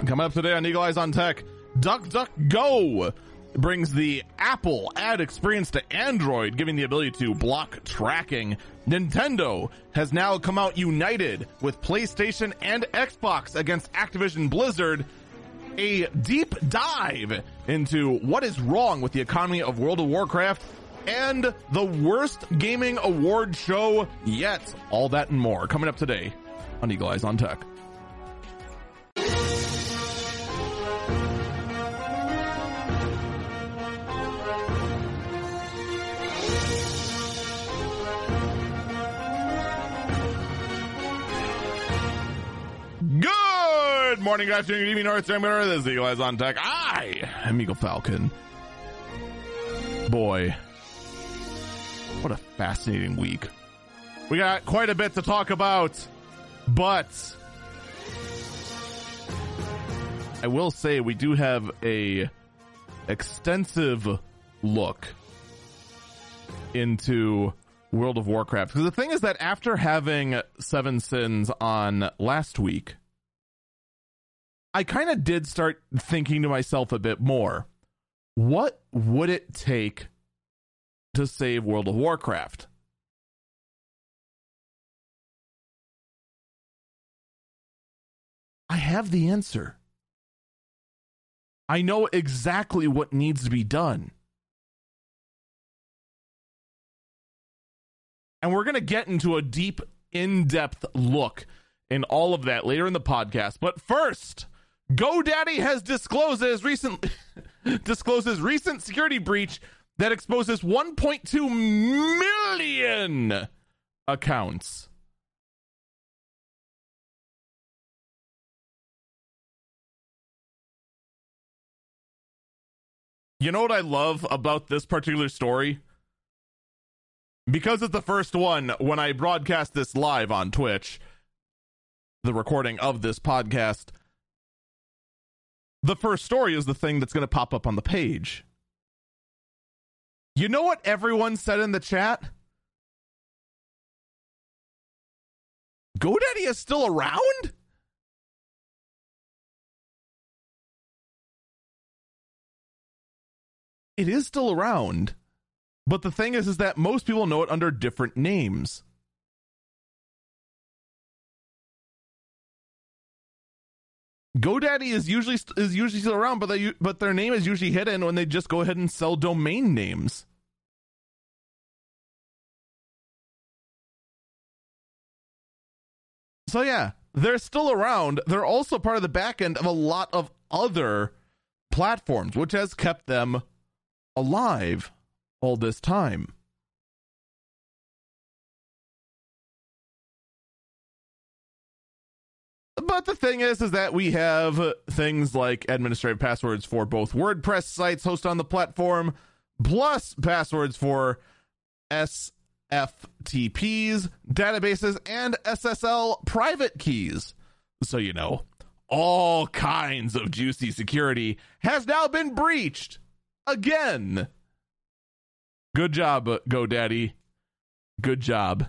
Coming up today on Eagle Eyes on Tech, DuckDuckGo brings the Apple ad experience to Android, giving the ability to block tracking. Nintendo has now come out united with PlayStation and Xbox against Activision Blizzard. A deep dive into what is wrong with the economy of World of Warcraft and the worst gaming award show yet. All that and more coming up today on Eagle Eyes on Tech. Morning, good afternoon, good evening, North Star, This is Eagle Eyes on Tech. I am Eagle Falcon. Boy, what a fascinating week. We got quite a bit to talk about, but I will say we do have a extensive look into World of Warcraft. Because the thing is that after having Seven Sins on last week, I kind of did start thinking to myself a bit more. What would it take to save World of Warcraft? I have the answer. I know exactly what needs to be done. And we're going to get into a deep, in depth look in all of that later in the podcast. But first, GoDaddy has disclosed his recent disclosed recent security breach that exposes 1.2 million accounts. You know what I love about this particular story? because it's the first one when I broadcast this live on Twitch, the recording of this podcast, the first story is the thing that's going to pop up on the page. You know what everyone said in the chat? GoDaddy is still around? It is still around. But the thing is, is that most people know it under different names. GoDaddy is usually is usually still around, but they but their name is usually hidden when they just go ahead and sell domain names. So yeah, they're still around. They're also part of the back end of a lot of other platforms, which has kept them alive all this time. But the thing is, is that we have things like administrative passwords for both WordPress sites hosted on the platform, plus passwords for SFTPs, databases, and SSL private keys. So, you know, all kinds of juicy security has now been breached again. Good job, GoDaddy. Good job.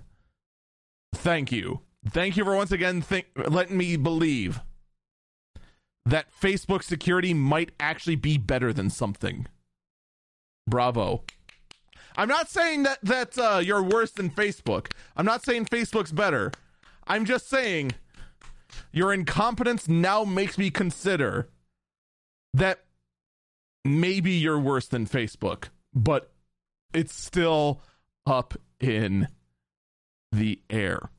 Thank you. Thank you for once again letting me believe that Facebook security might actually be better than something. Bravo. I'm not saying that that uh, you're worse than Facebook. I'm not saying Facebook's better. I'm just saying your incompetence now makes me consider that maybe you're worse than Facebook, but it's still up in the air.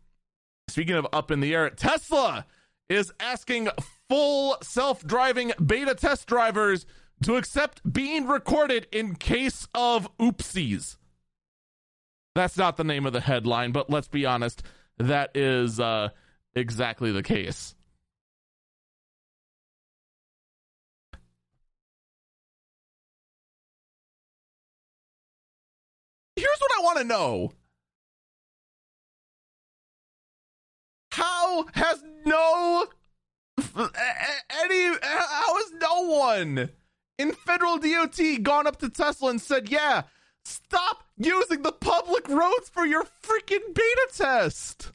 Speaking of up in the air, Tesla is asking full self driving beta test drivers to accept being recorded in case of oopsies. That's not the name of the headline, but let's be honest, that is uh, exactly the case. here's what I want to know. How has no any how has no one in federal DOT gone up to Tesla and said, "Yeah, stop using the public roads for your freaking beta test."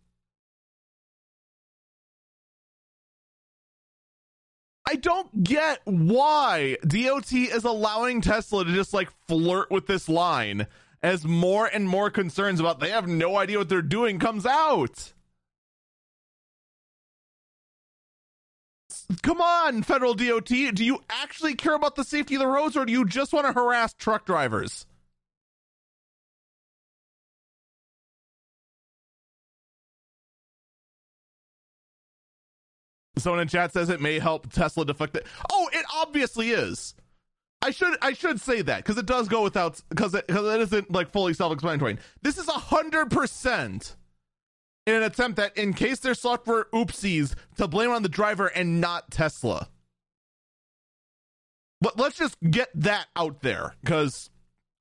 I don't get why DOT is allowing Tesla to just like flirt with this line as more and more concerns about they have no idea what they're doing comes out. Come on, federal DOT. Do you actually care about the safety of the roads or do you just want to harass truck drivers? Someone in chat says it may help Tesla deflect it. Oh, it obviously is. I should I should say that because it does go without because it, cause it isn't like fully self-explanatory. This is a hundred percent in an attempt that in case their software oopsies to blame on the driver and not Tesla. But let's just get that out there because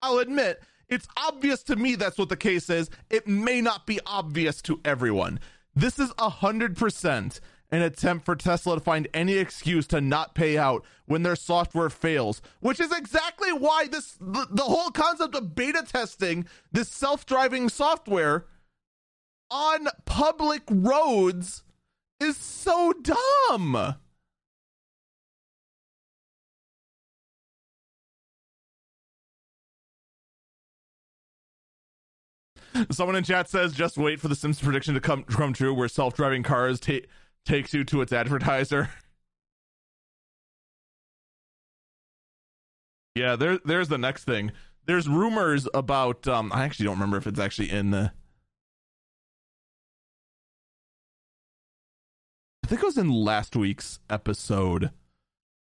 I'll admit it's obvious to me that's what the case is. It may not be obvious to everyone. This is a hundred percent an attempt for Tesla to find any excuse to not pay out when their software fails, which is exactly why this the, the whole concept of beta testing this self-driving software on public roads is so dumb. Someone in chat says, "Just wait for the Sims prediction to come come true, where self-driving cars take takes you to its advertiser. yeah, there there's the next thing. There's rumors about um I actually don't remember if it's actually in the think it was in last week's episode.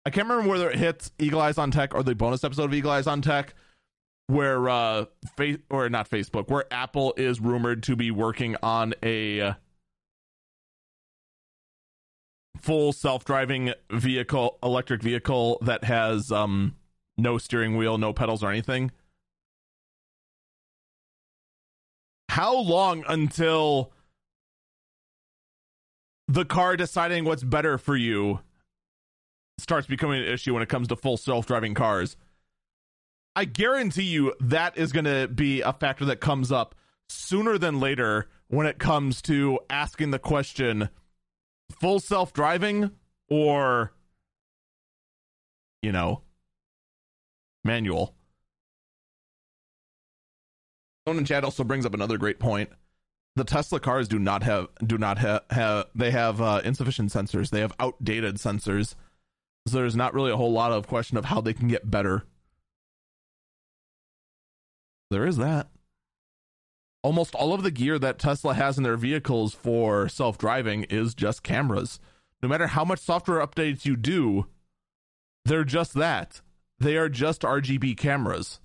I can't remember whether it hits Eagle Eyes on Tech or the bonus episode of Eagle Eyes on Tech where uh face or not Facebook, where Apple is rumored to be working on a full self-driving vehicle, electric vehicle that has um no steering wheel, no pedals or anything. How long until the car deciding what's better for you starts becoming an issue when it comes to full self-driving cars? I guarantee you that is going to be a factor that comes up sooner than later when it comes to asking the question full self driving or you know manual. Someone in chat also brings up another great point. The Tesla cars do not have do not have have they have uh, insufficient sensors. They have outdated sensors. So there's not really a whole lot of question of how they can get better. There is that almost all of the gear that Tesla has in their vehicles for self driving is just cameras. No matter how much software updates you do, they're just that. They are just RGB cameras.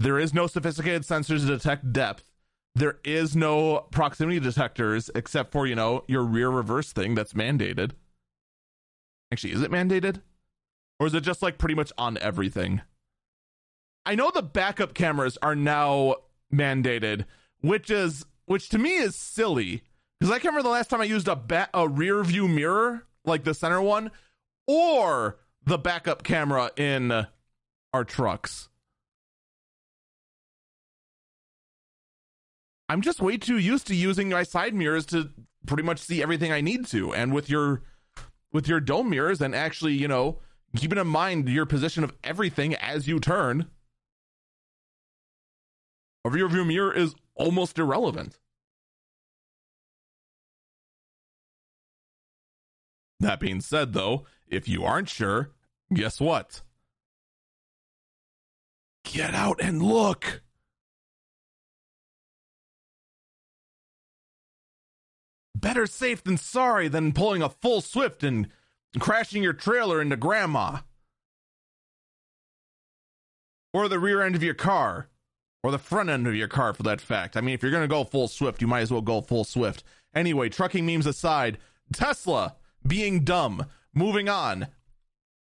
There is no sophisticated sensors to detect depth. There is no proximity detectors except for, you know, your rear reverse thing that's mandated. Actually, is it mandated? Or is it just like pretty much on everything? I know the backup cameras are now mandated, which is which to me is silly because I can't remember the last time I used a ba- a rear view mirror like the center one or the backup camera in our trucks. I'm just way too used to using my side mirrors to pretty much see everything I need to. And with your with your dome mirrors and actually, you know, keeping in mind your position of everything as you turn, a rear view mirror is almost irrelevant. That being said, though, if you aren't sure, guess what? Get out and look. Better safe than sorry than pulling a full Swift and crashing your trailer into grandma. Or the rear end of your car or the front end of your car for that fact. I mean, if you're going to go full Swift, you might as well go full Swift. Anyway, trucking memes aside, Tesla being dumb. Moving on.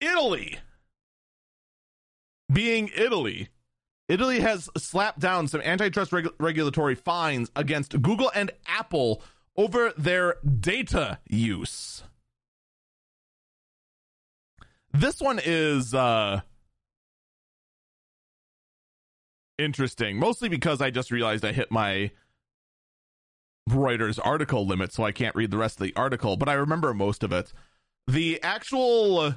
Italy. Being Italy. Italy has slapped down some antitrust reg- regulatory fines against Google and Apple over their data use. This one is uh interesting, mostly because I just realized I hit my Reuters article limit, so I can't read the rest of the article, but I remember most of it. The actual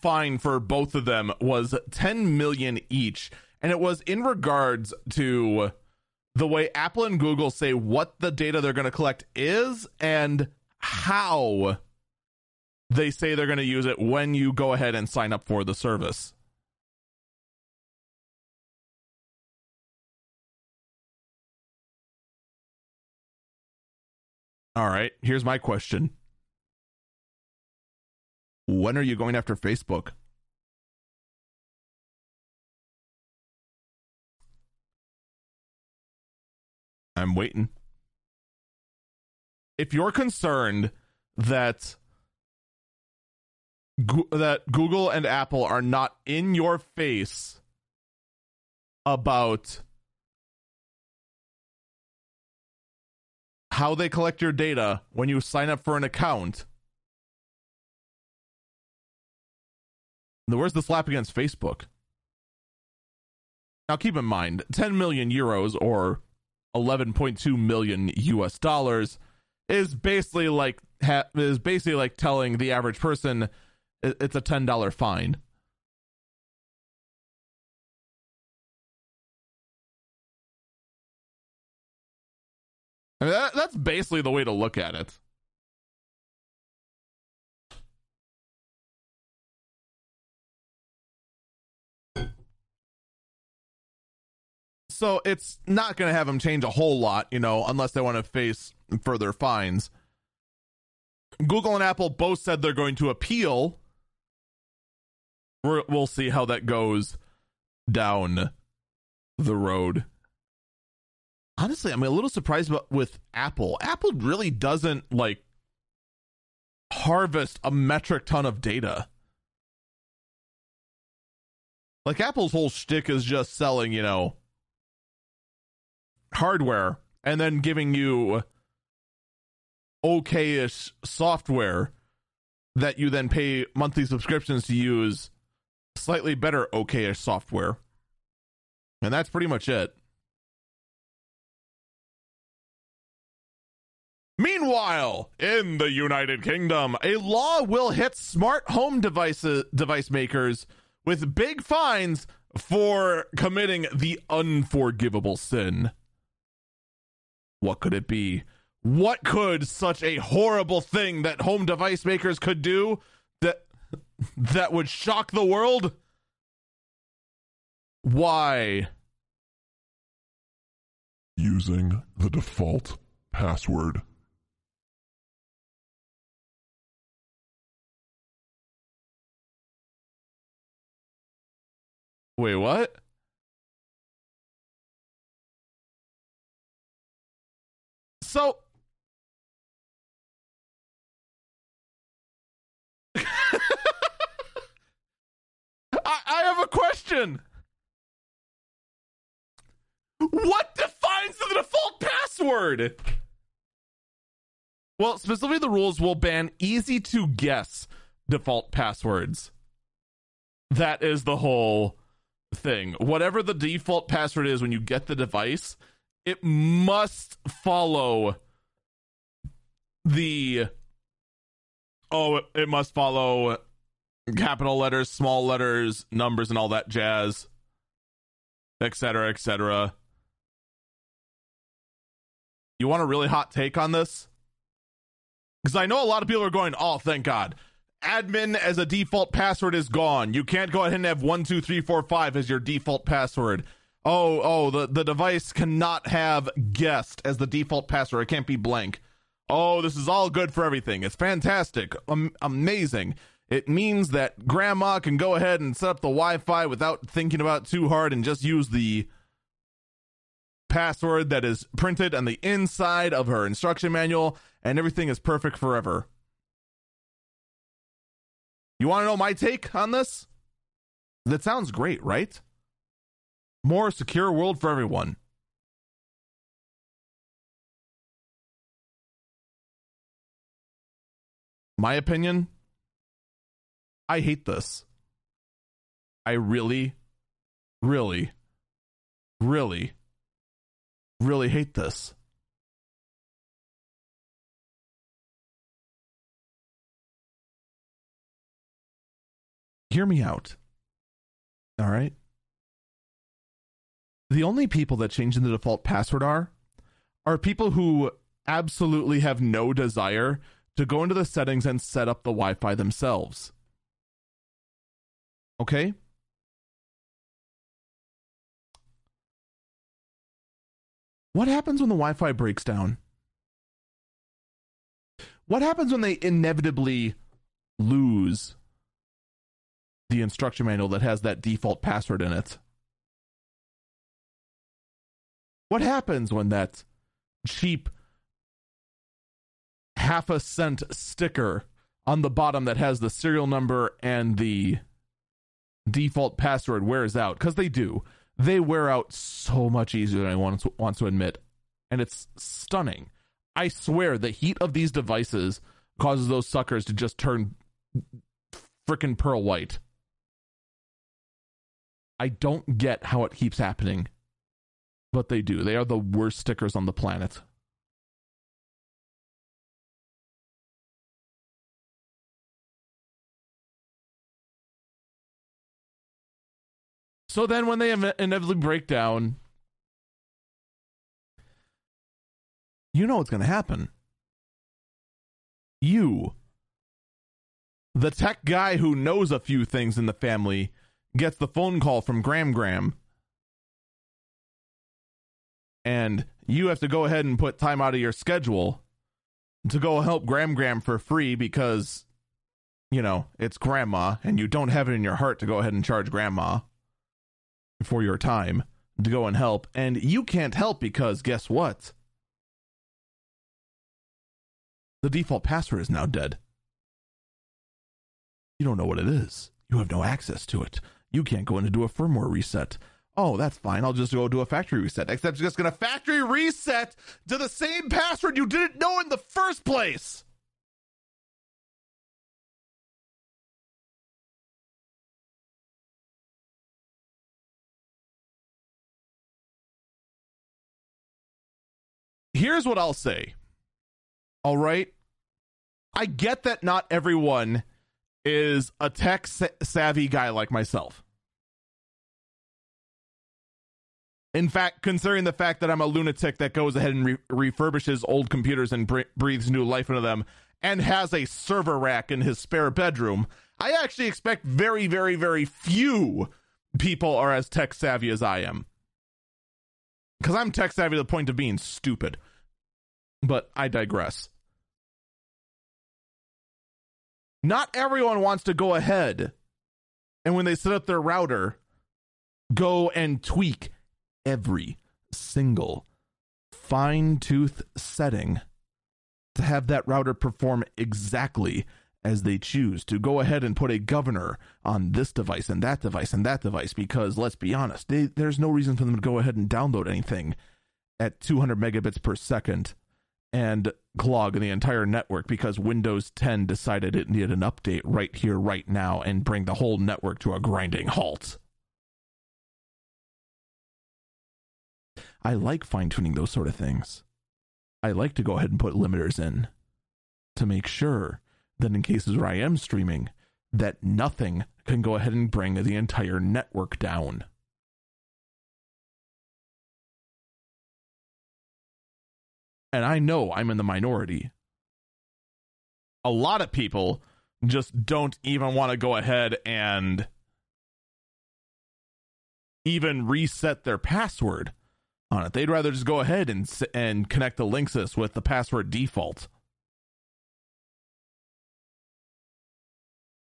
fine for both of them was 10 million each, and it was in regards to the way Apple and Google say what the data they're going to collect is and how they say they're going to use it when you go ahead and sign up for the service. All right, here's my question. When are you going after Facebook? I'm waiting. If you're concerned that that Google and Apple are not in your face about how they collect your data when you sign up for an account. Where's the slap against Facebook? Now keep in mind, 10 million euros or 11.2 million US dollars is basically like ha- is basically like telling the average person it's a $10 fine. I mean, that, that's basically the way to look at it. So it's not going to have them change a whole lot, you know, unless they want to face further fines. Google and Apple both said they're going to appeal. we will see how that goes down the road honestly, I'm a little surprised about with Apple. Apple really doesn't like harvest a metric ton of data. Like Apple's whole shtick is just selling, you know, hardware and then giving you okayish software that you then pay monthly subscriptions to use slightly better okayish software. And that's pretty much it. Meanwhile, in the United Kingdom, a law will hit smart home devices device makers with big fines for committing the unforgivable sin. What could it be? What could such a horrible thing that home device makers could do that that would shock the world? Why? Using the default password. Wait, what? So I, I have a question. What defines the default password? Well, specifically, the rules will ban easy to guess default passwords. That is the whole thing. Whatever the default password is when you get the device, it must follow the oh it must follow capital letters small letters numbers and all that jazz etc etc you want a really hot take on this because i know a lot of people are going oh thank god admin as a default password is gone. You can't go ahead and have one two three four five as your default password. Oh, oh, the, the device cannot have guest as the default password. It can't be blank. Oh, this is all good for everything. It's fantastic. Um, amazing. It means that grandma can go ahead and set up the Wi Fi without thinking about too hard and just use the password that is printed on the inside of her instruction manual, and everything is perfect forever. You want to know my take on this? That sounds great, right? More secure world for everyone. My opinion, I hate this. I really, really, really, really hate this. hear me out. All right. The only people that change in the default password are are people who absolutely have no desire to go into the settings and set up the Wi-Fi themselves. Okay? What happens when the Wi Fi breaks down? What happens when they inevitably lose the instruction manual that has that default password in it? What happens when that cheap half a cent sticker on the bottom that has the serial number and the default password wears out? Because they do they wear out so much easier than I want to, want to admit. And it's stunning. I swear the heat of these devices causes those suckers to just turn freaking pearl white. I don't get how it keeps happening, but they do. They are the worst stickers on the planet. So then when they inevitably break down, you know what's going to happen. You, the tech guy who knows a few things in the family, gets the phone call from Gram Gram. And you have to go ahead and put time out of your schedule to go help Gram Gram for free because, you know, it's grandma and you don't have it in your heart to go ahead and charge grandma for your time to go and help. And you can't help because guess what? The default password is now dead. You don't know what it is. You have no access to it. You can't go in and do a firmware reset. Oh, that's fine. I'll just go do a factory reset. Except you're just going to factory reset to the same password you didn't know in the first place. here's what I'll say. All right. I get that not everyone is a tech savvy guy like myself. In fact, considering the fact that I'm a lunatic that goes ahead and re- refurbishes old computers and br- breathes new life into them and has a server rack in his spare bedroom, I actually expect very, very, very few people are as tech savvy as I am. Because I'm tech savvy to the point of being stupid. But I digress. Not everyone wants to go ahead and when they set up their router, go and tweak every single fine tooth setting to have that router perform exactly as they choose to go ahead and put a governor on this device and that device and that device because let's be honest they, there's no reason for them to go ahead and download anything at 200 megabits per second and clog the entire network because Windows 10 decided it needed an update right here, right now, and bring the whole network to a grinding halt. I like fine tuning those sort of things. I like to go ahead and put limiters in to make sure that in cases where I am streaming, that nothing can go ahead and bring the entire network down. and I know I'm in the minority. A lot of people just don't even want to go ahead and even reset their password on it. They'd rather just go ahead and and connect the Linksys with the password default.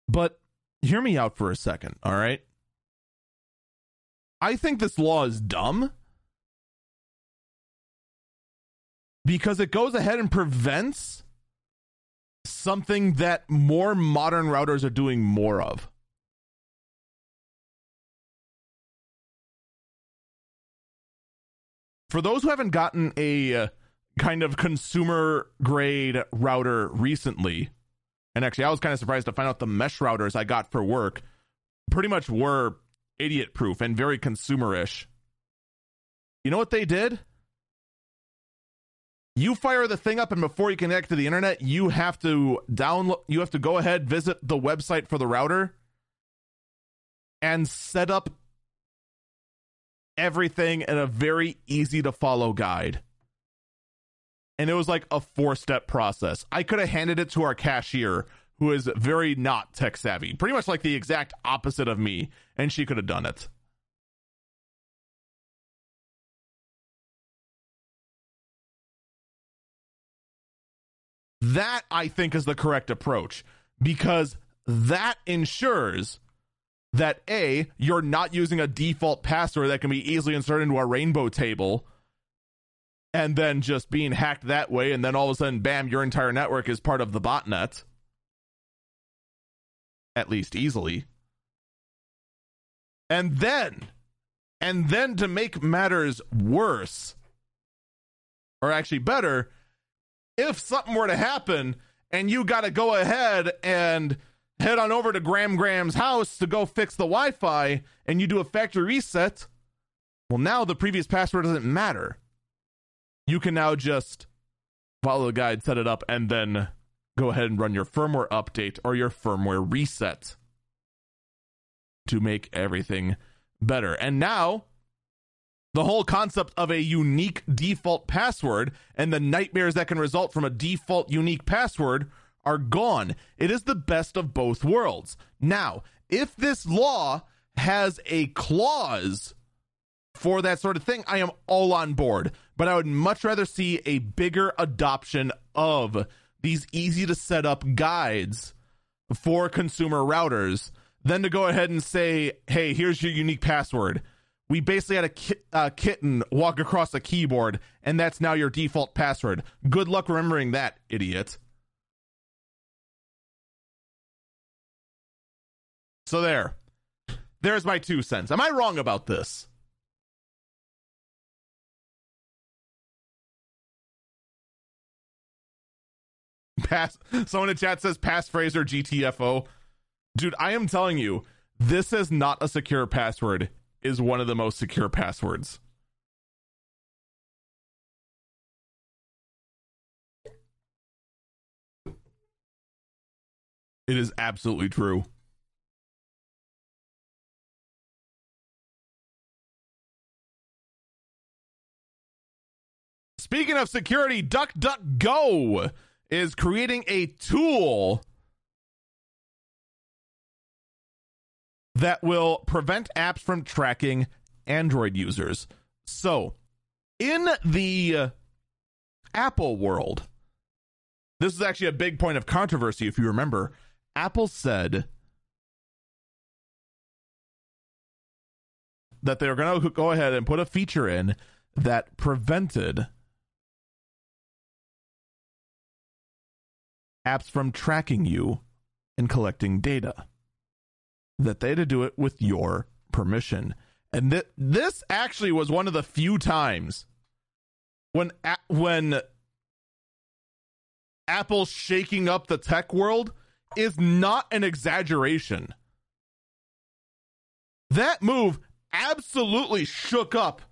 But hear me out for a second, all right? I think this law is dumb because it goes ahead and prevents something that more modern routers are doing more of. For those who haven't gotten a uh, kind of consumer grade router recently, and actually I was kind of surprised to find out the mesh routers I got for work pretty much were idiot proof and very consumerish. You know what they did? you fire the thing up and before you connect to the internet you have to download you have to go ahead visit the website for the router and set up everything in a very easy to follow guide. And it was like a four step process. I could have handed it to our cashier, who is very not tech savvy, pretty much like the exact opposite of me, and she could have done it. That I think is the correct approach because that ensures that A, you're not using a default password that can be easily inserted into a rainbow table and then just being hacked that way, and then all of a sudden, bam, your entire network is part of the botnet. At least easily. And then, and then to make matters worse, or actually better, if something were to happen and you got to go ahead and head on over to Gram Gram's house to go fix the Wi Fi and you do a factory reset, well, now the previous password doesn't matter. You can now just follow the guide, set it up, and then go ahead and run your firmware update or your firmware reset to make everything better. And now the whole concept of a unique default password and the nightmares that can result from a default unique password are gone. It is the best of both worlds. Now, if this law has a clause for that sort of thing, I am all on board. But I would much rather see a bigger adoption of these easy to set up guides for consumer routers than to go ahead and say, hey, here's your unique password we basically had a ki- uh, kitten walk across a keyboard, and that's now your default password. Good luck remembering that, idiot. So there. There's my two cents. Am I wrong about this? Pass. Someone in chat says passphrase GTFO. Dude, I am telling you, this is not a secure password is one of the most secure passwords. It is absolutely true. Speaking of security, DuckDuckGo is creating a tool that will prevent apps from tracking Android users. So, in the uh, Apple world, this is actually a big point of controversy if you remember. Apple said that they were going to go ahead and put a feature in that prevented apps from tracking you and collecting data that they had to do it with your permission. And th- this actually was one of the few times when a- when Apple shaking up the tech world is not an exaggeration. That move absolutely shook up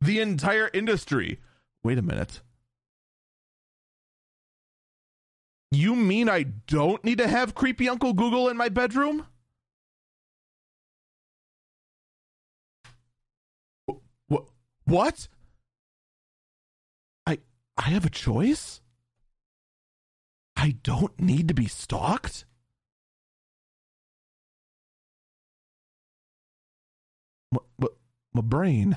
the entire industry. Wait a minute. You mean I don't need to have creepy Uncle Google in my bedroom? What? I I have a choice? I don't need to be stalked? My, my, my brain.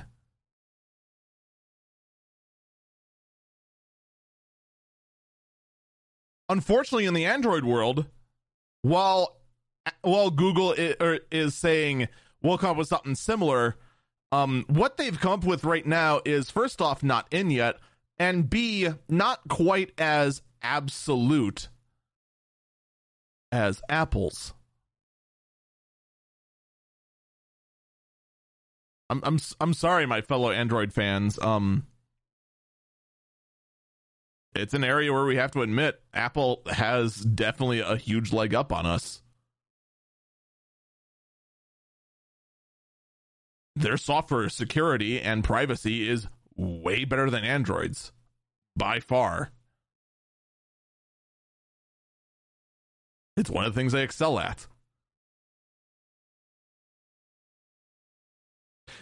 Unfortunately, in the Android world, while while Google is, er, is saying we'll come up with something similar, um, what they've come up with right now is first off not in yet, and B not quite as absolute as Apple's. I'm I'm I'm sorry, my fellow Android fans. Um, it's an area where we have to admit Apple has definitely a huge leg up on us. their software security and privacy is way better than Android's by far. It's one of the things they excel at.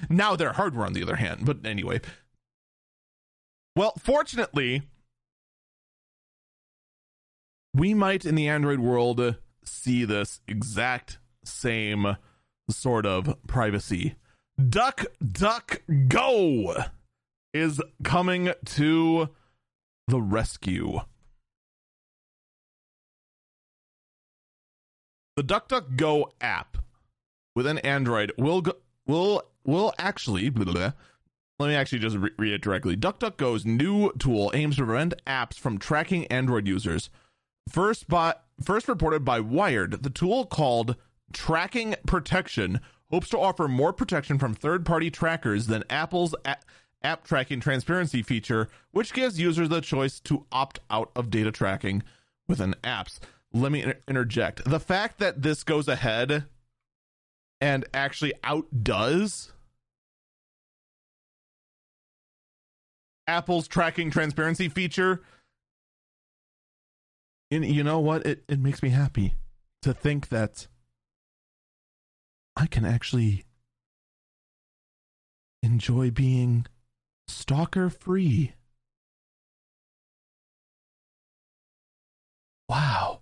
Now their hardware, on the other hand. But anyway. Well, fortunately, we might in the Android world see this exact same sort of privacy. Duck, duck, go is coming to the rescue. The DuckDuckGo app within Android will go, will will actually blah, blah, blah. let me actually just re- read it directly. DuckDuckGo's new tool aims to prevent apps from tracking Android users. First by first reported by Wired, the tool called Tracking Protection hopes to offer more protection from third-party trackers than Apple's a- app tracking transparency feature, which gives users the choice to opt out of data tracking within apps. Let me inter- interject. The fact that this goes ahead and actually outdoes Apple's tracking transparency feature, and you know what? It it makes me happy to think that I can actually enjoy being stalker free. Wow.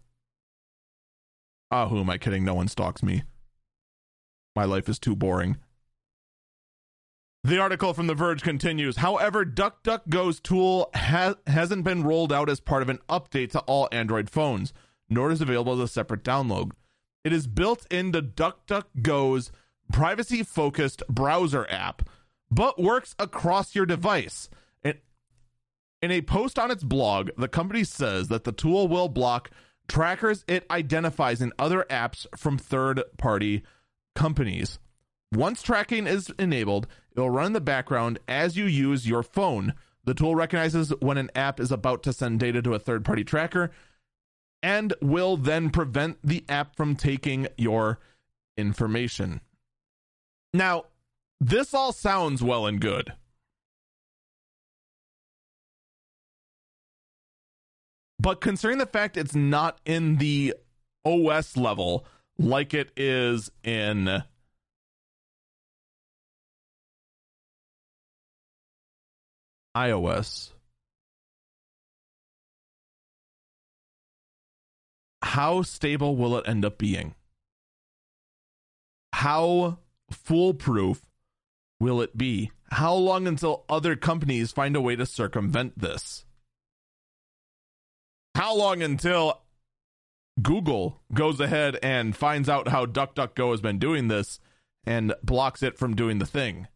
Oh, who am I kidding? No one stalks me. My life is too boring. The article from The Verge continues. However, DuckDuckGo's tool ha- hasn't been rolled out as part of an update to all Android phones, nor is available as a separate download. It is built into DuckDuckGo's privacy focused browser app, but works across your device. In, in a post on its blog, the company says that the tool will block trackers it identifies in other apps from third party companies. Once tracking is enabled, it will run in the background as you use your phone. The tool recognizes when an app is about to send data to a third party tracker and will then prevent the app from taking your information. Now, this all sounds well and good. But considering the fact it's not in the OS level like it is in iOS, how stable will it end up being? How foolproof will it be? How long until other companies find a way to circumvent this? How long until Google goes ahead and finds out how DuckDuckGo has been doing this and blocks it from doing the thing?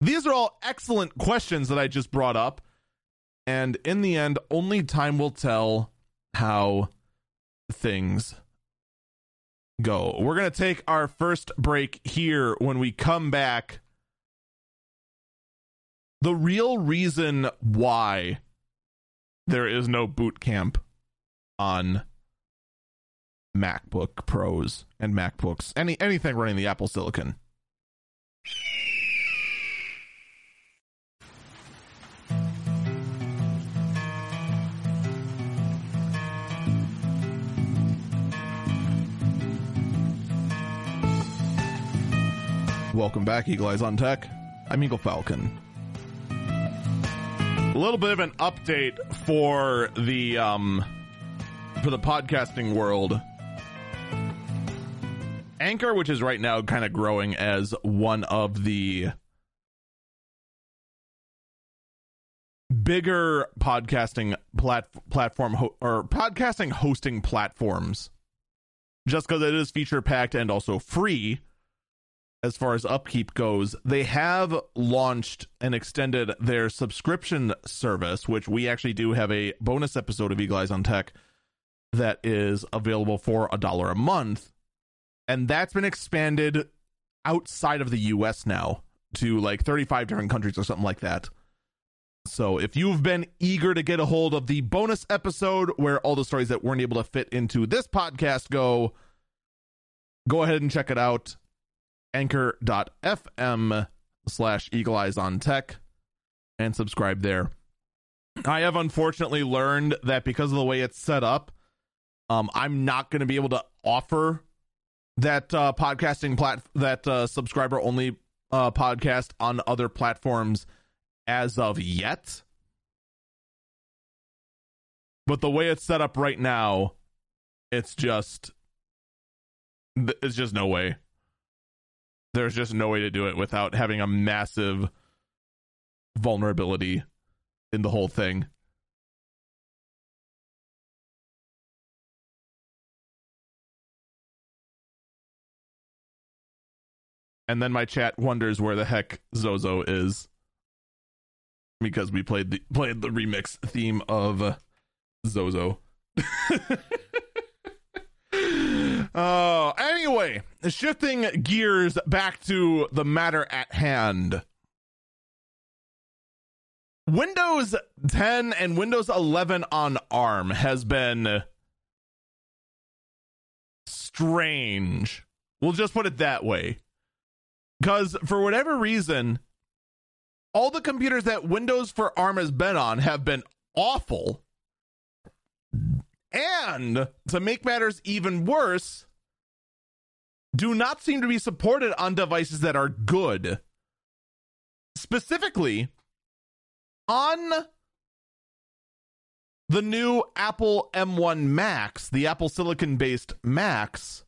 These are all excellent questions that I just brought up. And in the end, only time will tell how things go. We're going to take our first break here when we come back. The real reason why there is no boot camp on MacBook Pros and MacBooks, any anything running the Apple Silicon. Welcome back, Eagle Eyes on Tech. I'm Eagle Falcon. A little bit of an update for the um for the podcasting world. Anchor, which is right now kind of growing as one of the bigger podcasting plat- platform ho- or podcasting hosting platforms just because it is feature packed and also free as far as upkeep goes, they have launched and extended their subscription service, which we actually do have a bonus episode of Eagle Eyes on Tech that is available for a dollar a month. And that's been expanded outside of the US now to like 35 different countries or something like that. So if you've been eager to get a hold of the bonus episode where all the stories that weren't able to fit into this podcast go, go ahead and check it out anchor.fm slash eagle eyes on tech and subscribe there. I have unfortunately learned that because of the way it's set up, um, I'm not going to be able to offer that uh, podcasting plat that uh, subscriber only uh, podcast on other platforms as of yet. But the way it's set up right now, it's just it's just no way. There's just no way to do it without having a massive vulnerability in the whole thing. And then my chat wonders where the heck Zozo is because we played the played the remix theme of Zozo. Oh, uh, anyway, shifting gears back to the matter at hand. Windows 10 and Windows 11 on ARM has been strange. We'll just put it that way. Because for whatever reason, all the computers that Windows for ARM has been on have been awful. And to make matters even worse, do not seem to be supported on devices that are good. Specifically, on the new Apple M1 Max, the Apple Silicon based Macs,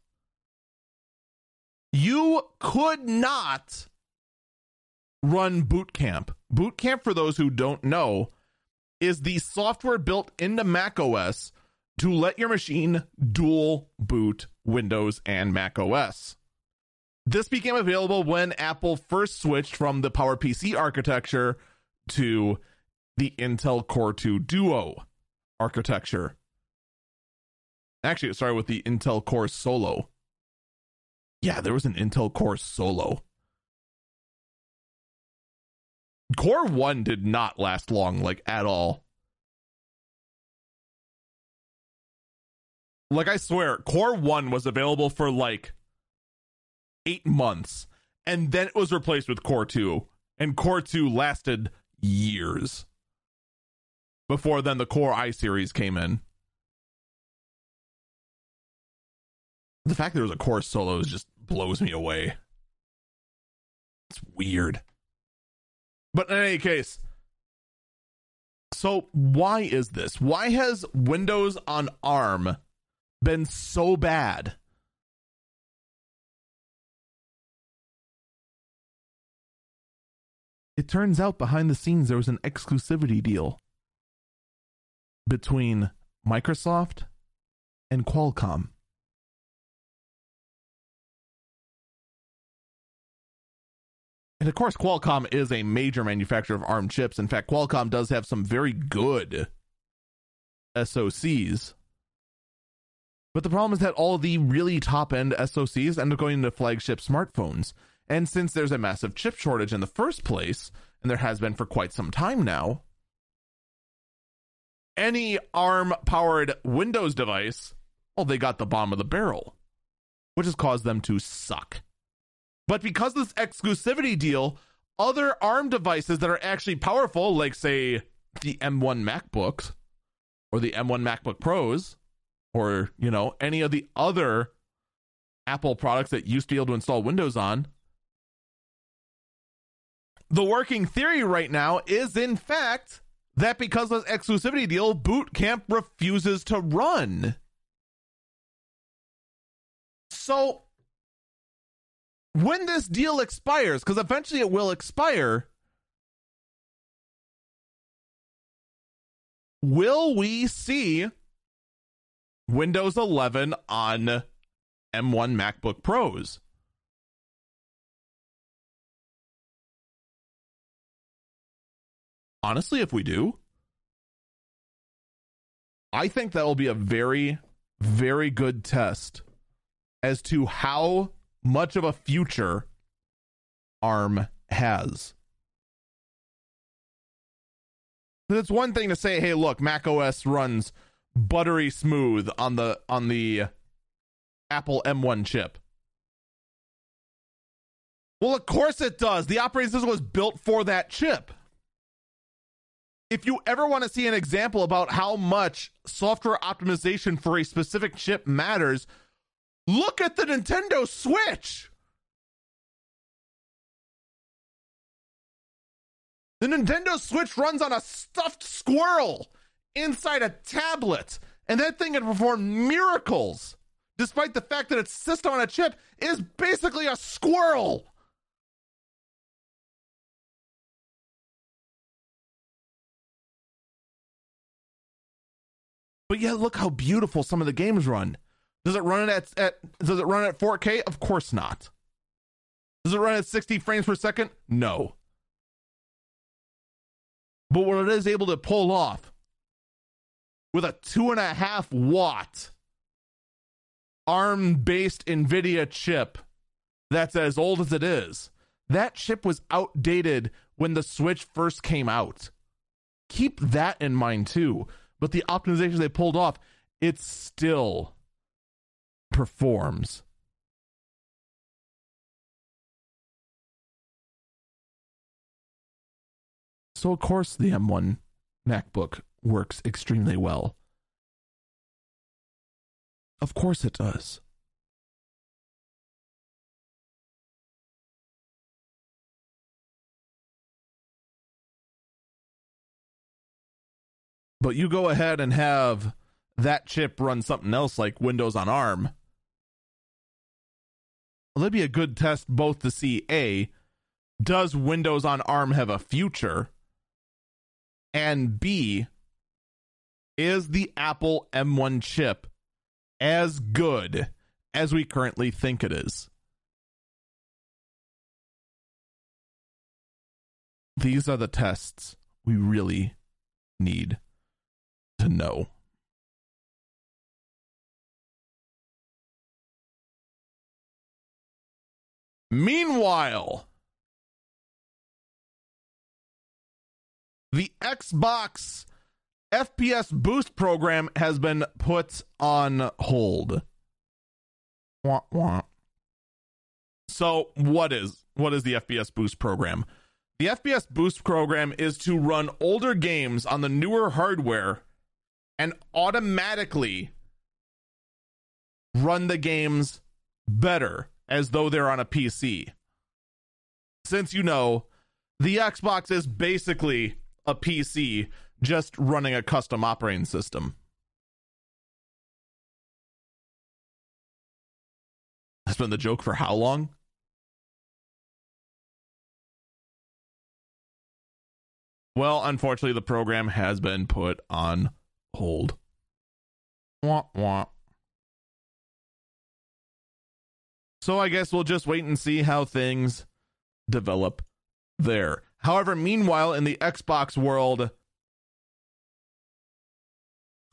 you could not run Boot Camp. Boot Camp, for those who don't know, is the software built into macOS to let your machine dual boot Windows and Mac OS. This became available when Apple first switched from the PowerPC architecture to the Intel Core 2 Duo architecture. Actually, it started with the Intel Core Solo. Yeah, there was an Intel Core Solo. Core 1 did not last long, like at all. Like I swear, Core 1 was available for like 8 months and then it was replaced with Core 2 and Core 2 lasted years. Before then the Core i series came in. The fact there was a Core Solo just blows me away. It's weird. But in any case, so why is this? Why has Windows on ARM been so bad. It turns out behind the scenes there was an exclusivity deal between Microsoft and Qualcomm. And of course, Qualcomm is a major manufacturer of ARM chips. In fact, Qualcomm does have some very good SoCs. But the problem is that all the really top end SoCs end up going into flagship smartphones. And since there's a massive chip shortage in the first place, and there has been for quite some time now, any ARM powered Windows device, well, they got the bomb of the barrel, which has caused them to suck. But because of this exclusivity deal, other ARM devices that are actually powerful, like, say, the M1 MacBooks or the M1 MacBook Pros, or you know any of the other Apple products that used to be able to install Windows on. The working theory right now is, in fact, that because of exclusivity deal, Boot Camp refuses to run. So, when this deal expires, because eventually it will expire, will we see Windows 11 on M1 MacBook Pros. Honestly, if we do, I think that will be a very, very good test as to how much of a future ARM has. It's one thing to say, hey, look, Mac OS runs buttery smooth on the on the Apple M1 chip. Well, of course it does. The operating system was built for that chip. If you ever want to see an example about how much software optimization for a specific chip matters, Look at the Nintendo Switch. The Nintendo Switch runs on a stuffed squirrel inside a tablet, and that thing can perform miracles, despite the fact that its system on a chip is basically a squirrel. But yeah, look how beautiful some of the games run. Does it run at, at does it run at 4K? Of course not. Does it run at 60 frames per second? No. But what it is able to pull off with a two and a half watt ARM based NVIDIA chip that's as old as it is, that chip was outdated when the Switch first came out. Keep that in mind too. But the optimization they pulled off, it still performs. So, of course, the M1 MacBook works extremely well. Of course, it does. But you go ahead and have that chip run something else like Windows on ARM. Well, that'd be a good test both to see A, does Windows on ARM have a future? And B, is the Apple M1 chip as good as we currently think it is? These are the tests we really need to know. Meanwhile, the Xbox FPS Boost program has been put on hold. Wah, wah. So, what is what is the FPS Boost program? The FPS Boost program is to run older games on the newer hardware and automatically run the games better as though they're on a PC. Since you know, the Xbox is basically a PC just running a custom operating system. That's been the joke for how long? Well, unfortunately, the program has been put on hold. Wah, wah. So I guess we'll just wait and see how things develop there. However, meanwhile, in the Xbox world,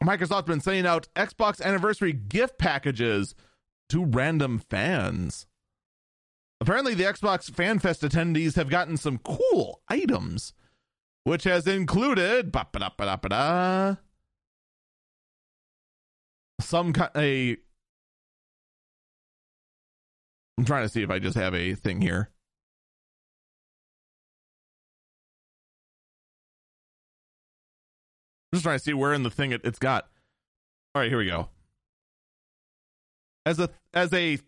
Microsoft's been sending out Xbox anniversary gift packages to random fans. Apparently, the Xbox Fan Fest attendees have gotten some cool items, which has included some kind a. I'm trying to see if I just have a thing here. Just trying to see where in the thing it, it's got. All right, here we go. As a as a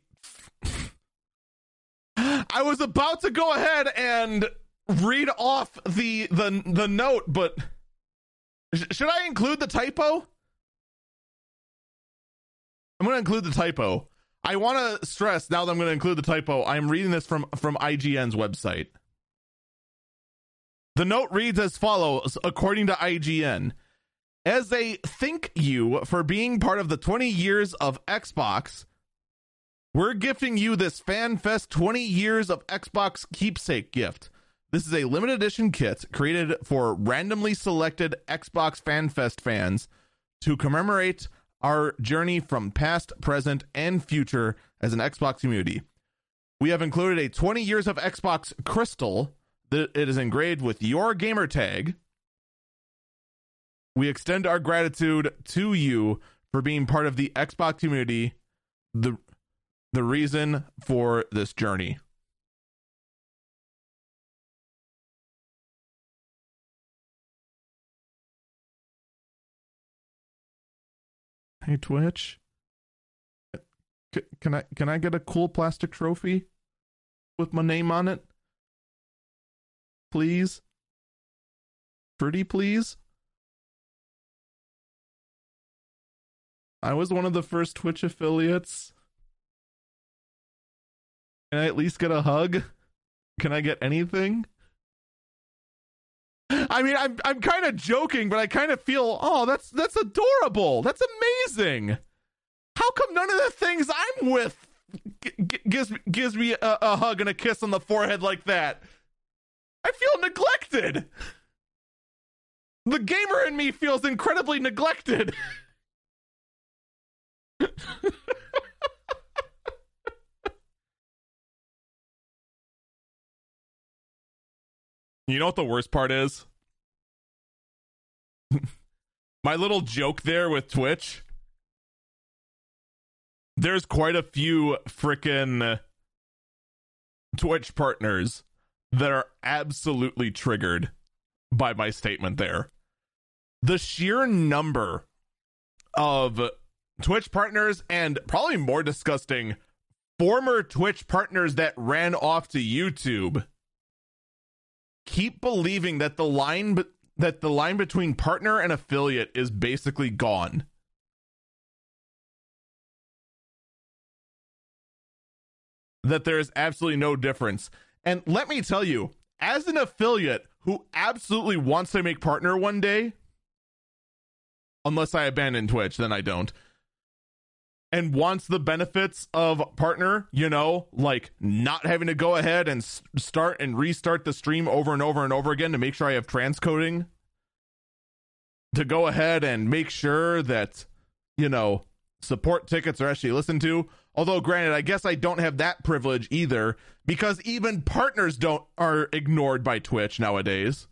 I was about to go ahead and read off the the the note, but should I include the typo? I'm going to include the typo. I want to stress now that I'm going to include the typo. I'm reading this from from IGN's website. The note reads as follows, according to IGN. As a thank you for being part of the 20 years of Xbox, we're gifting you this FanFest 20 years of Xbox keepsake gift. This is a limited edition kit created for randomly selected Xbox FanFest fans to commemorate our journey from past, present, and future as an Xbox community. We have included a 20 years of Xbox crystal that it is engraved with your gamer tag. We extend our gratitude to you for being part of the Xbox community, the the reason for this journey. Hey Twitch. C- can I can I get a cool plastic trophy with my name on it? Please. Pretty please. I was one of the first Twitch affiliates. Can I at least get a hug? Can I get anything? I mean, I'm I'm kind of joking, but I kind of feel, oh, that's that's adorable. That's amazing. How come none of the things I'm with g- g- gives gives me a, a hug and a kiss on the forehead like that? I feel neglected. The gamer in me feels incredibly neglected. You know what the worst part is? My little joke there with Twitch. There's quite a few freaking Twitch partners that are absolutely triggered by my statement there. The sheer number of Twitch partners and probably more disgusting former Twitch partners that ran off to YouTube keep believing that the line that the line between partner and affiliate is basically gone. That there is absolutely no difference. And let me tell you, as an affiliate who absolutely wants to make partner one day, unless I abandon Twitch, then I don't and wants the benefits of partner, you know, like not having to go ahead and start and restart the stream over and over and over again to make sure I have transcoding to go ahead and make sure that, you know, support tickets are actually listened to. Although granted, I guess I don't have that privilege either because even partners don't are ignored by Twitch nowadays.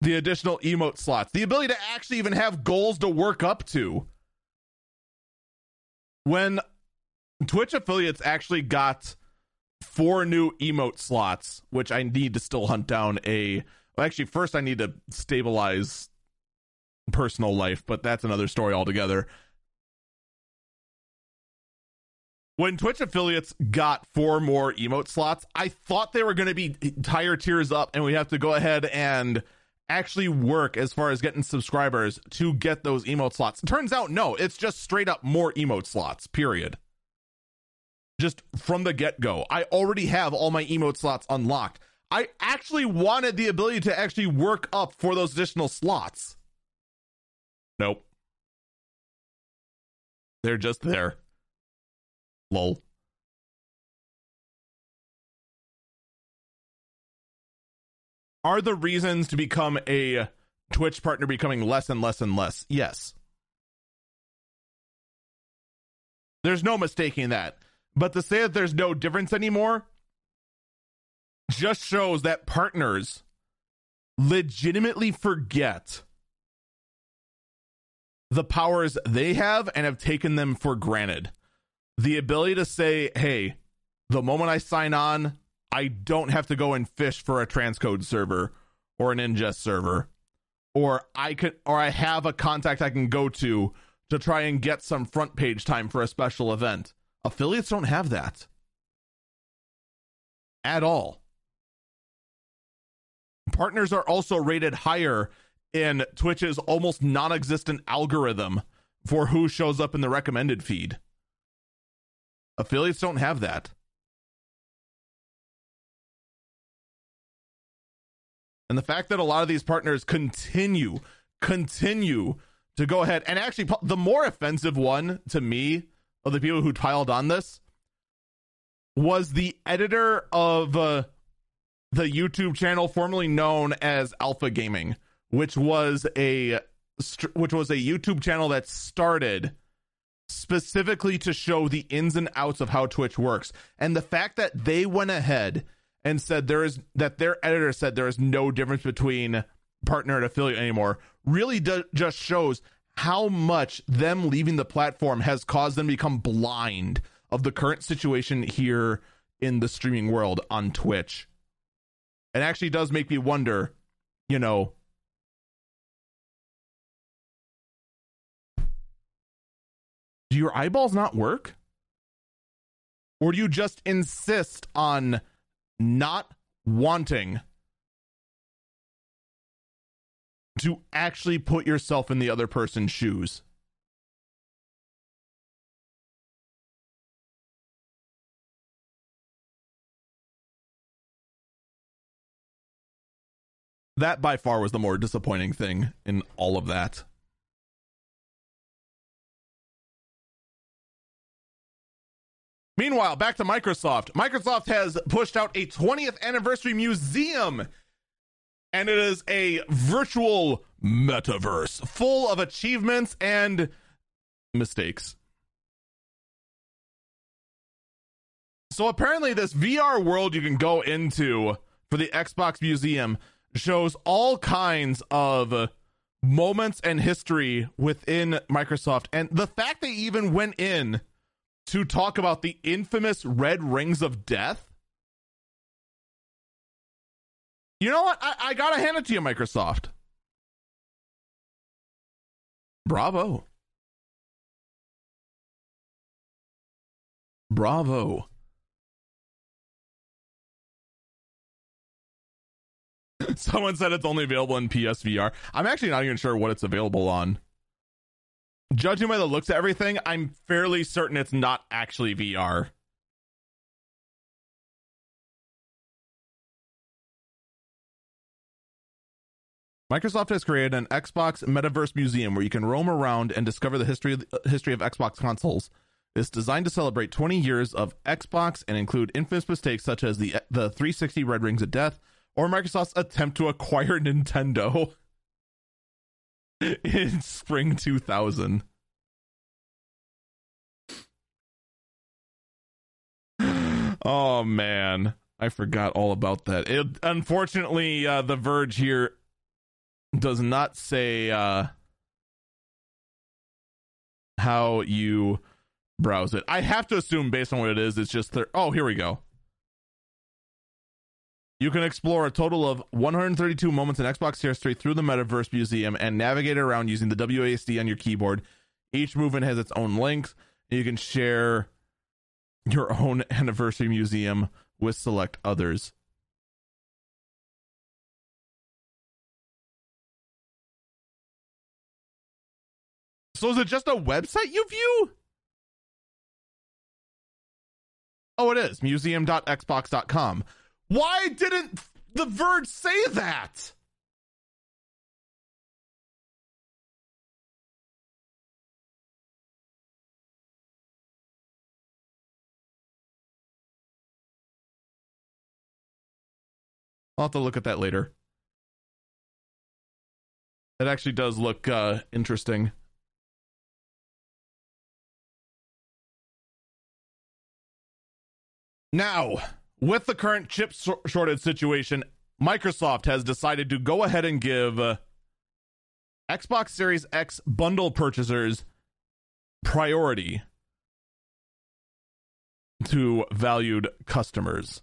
The additional emote slots, the ability to actually even have goals to work up to when Twitch affiliates actually got four new emote slots, which I need to still hunt down a. Well, actually, first I need to stabilize personal life, but that's another story altogether. When Twitch affiliates got four more emote slots, I thought they were going to be higher tiers up, and we have to go ahead and actually work as far as getting subscribers to get those emote slots. Turns out, no, it's just straight up more emote slots, period. Just from the get go. I already have all my emote slots unlocked. I actually wanted the ability to actually work up for those additional slots. Nope. They're just there. Lol. Are the reasons to become a Twitch partner becoming less and less and less? Yes. There's no mistaking that. But to say that there's no difference anymore just shows that partners legitimately forget the powers they have and have taken them for granted. The ability to say, hey, the moment I sign on, I don't have to go and fish for a transcode server or an ingest server. Or I could or I have a contact I can go to to try and get some front page time for a special event. Affiliates don't have that. At all. Partners are also rated higher in Twitch's almost non existent algorithm for who shows up in the recommended feed. Affiliates don't have that. And the fact that a lot of these partners continue, continue to go ahead and actually, the more offensive one to me of the people who piled on this was the editor of uh, the YouTube channel formerly known as Alpha Gaming, which was a which was a YouTube channel that started specifically to show the ins and outs of how Twitch works. And the fact that they went ahead and said there is that their editor said there is no difference between partner and affiliate anymore really do, just shows how much them leaving the platform has caused them to become blind of the current situation here in the streaming world on Twitch. It actually does make me wonder, you know, Do your eyeballs not work? Or do you just insist on not wanting to actually put yourself in the other person's shoes? That by far was the more disappointing thing in all of that. Meanwhile, back to Microsoft. Microsoft has pushed out a 20th anniversary museum, and it is a virtual metaverse full of achievements and mistakes. So, apparently, this VR world you can go into for the Xbox Museum shows all kinds of moments and history within Microsoft. And the fact they even went in to talk about the infamous red rings of death. You know what? I, I gotta hand it to you, Microsoft. Bravo. Bravo. Someone said it's only available in PSVR. I'm actually not even sure what it's available on. Judging by the looks of everything, I'm fairly certain it's not actually VR. Microsoft has created an Xbox Metaverse Museum where you can roam around and discover the history of, history of Xbox consoles. It's designed to celebrate 20 years of Xbox and include infamous mistakes such as the the 360 Red Rings of Death or Microsoft's attempt to acquire Nintendo. In spring 2000. oh man, I forgot all about that. It unfortunately uh, the Verge here does not say uh, how you browse it. I have to assume based on what it is, it's just there. Oh, here we go. You can explore a total of 132 moments in Xbox history through the Metaverse Museum and navigate around using the WASD on your keyboard. Each movement has its own links. You can share your own anniversary museum with select others. So is it just a website you view? Oh, it is museum.xbox.com. Why didn't The Verge say that? I'll have to look at that later. It actually does look uh, interesting. Now, with the current chip shortage situation, Microsoft has decided to go ahead and give uh, Xbox Series X bundle purchasers priority to valued customers.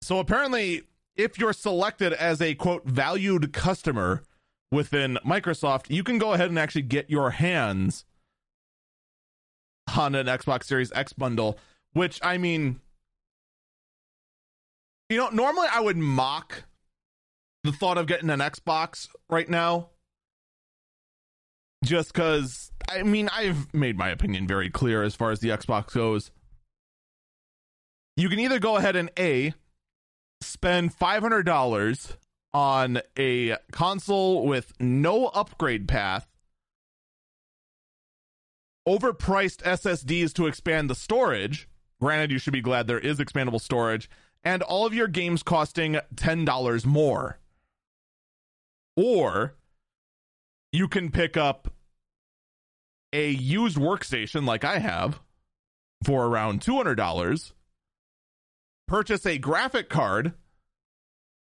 So apparently, if you're selected as a quote valued customer within Microsoft, you can go ahead and actually get your hands on an Xbox Series X bundle, which I mean, you know, normally I would mock the thought of getting an Xbox right now just because I mean, I've made my opinion very clear as far as the Xbox goes. You can either go ahead and A, spend $500 on a console with no upgrade path overpriced SSDs to expand the storage. Granted, you should be glad there is expandable storage, and all of your games costing $10 more. Or you can pick up a used workstation like I have for around $200, purchase a graphic card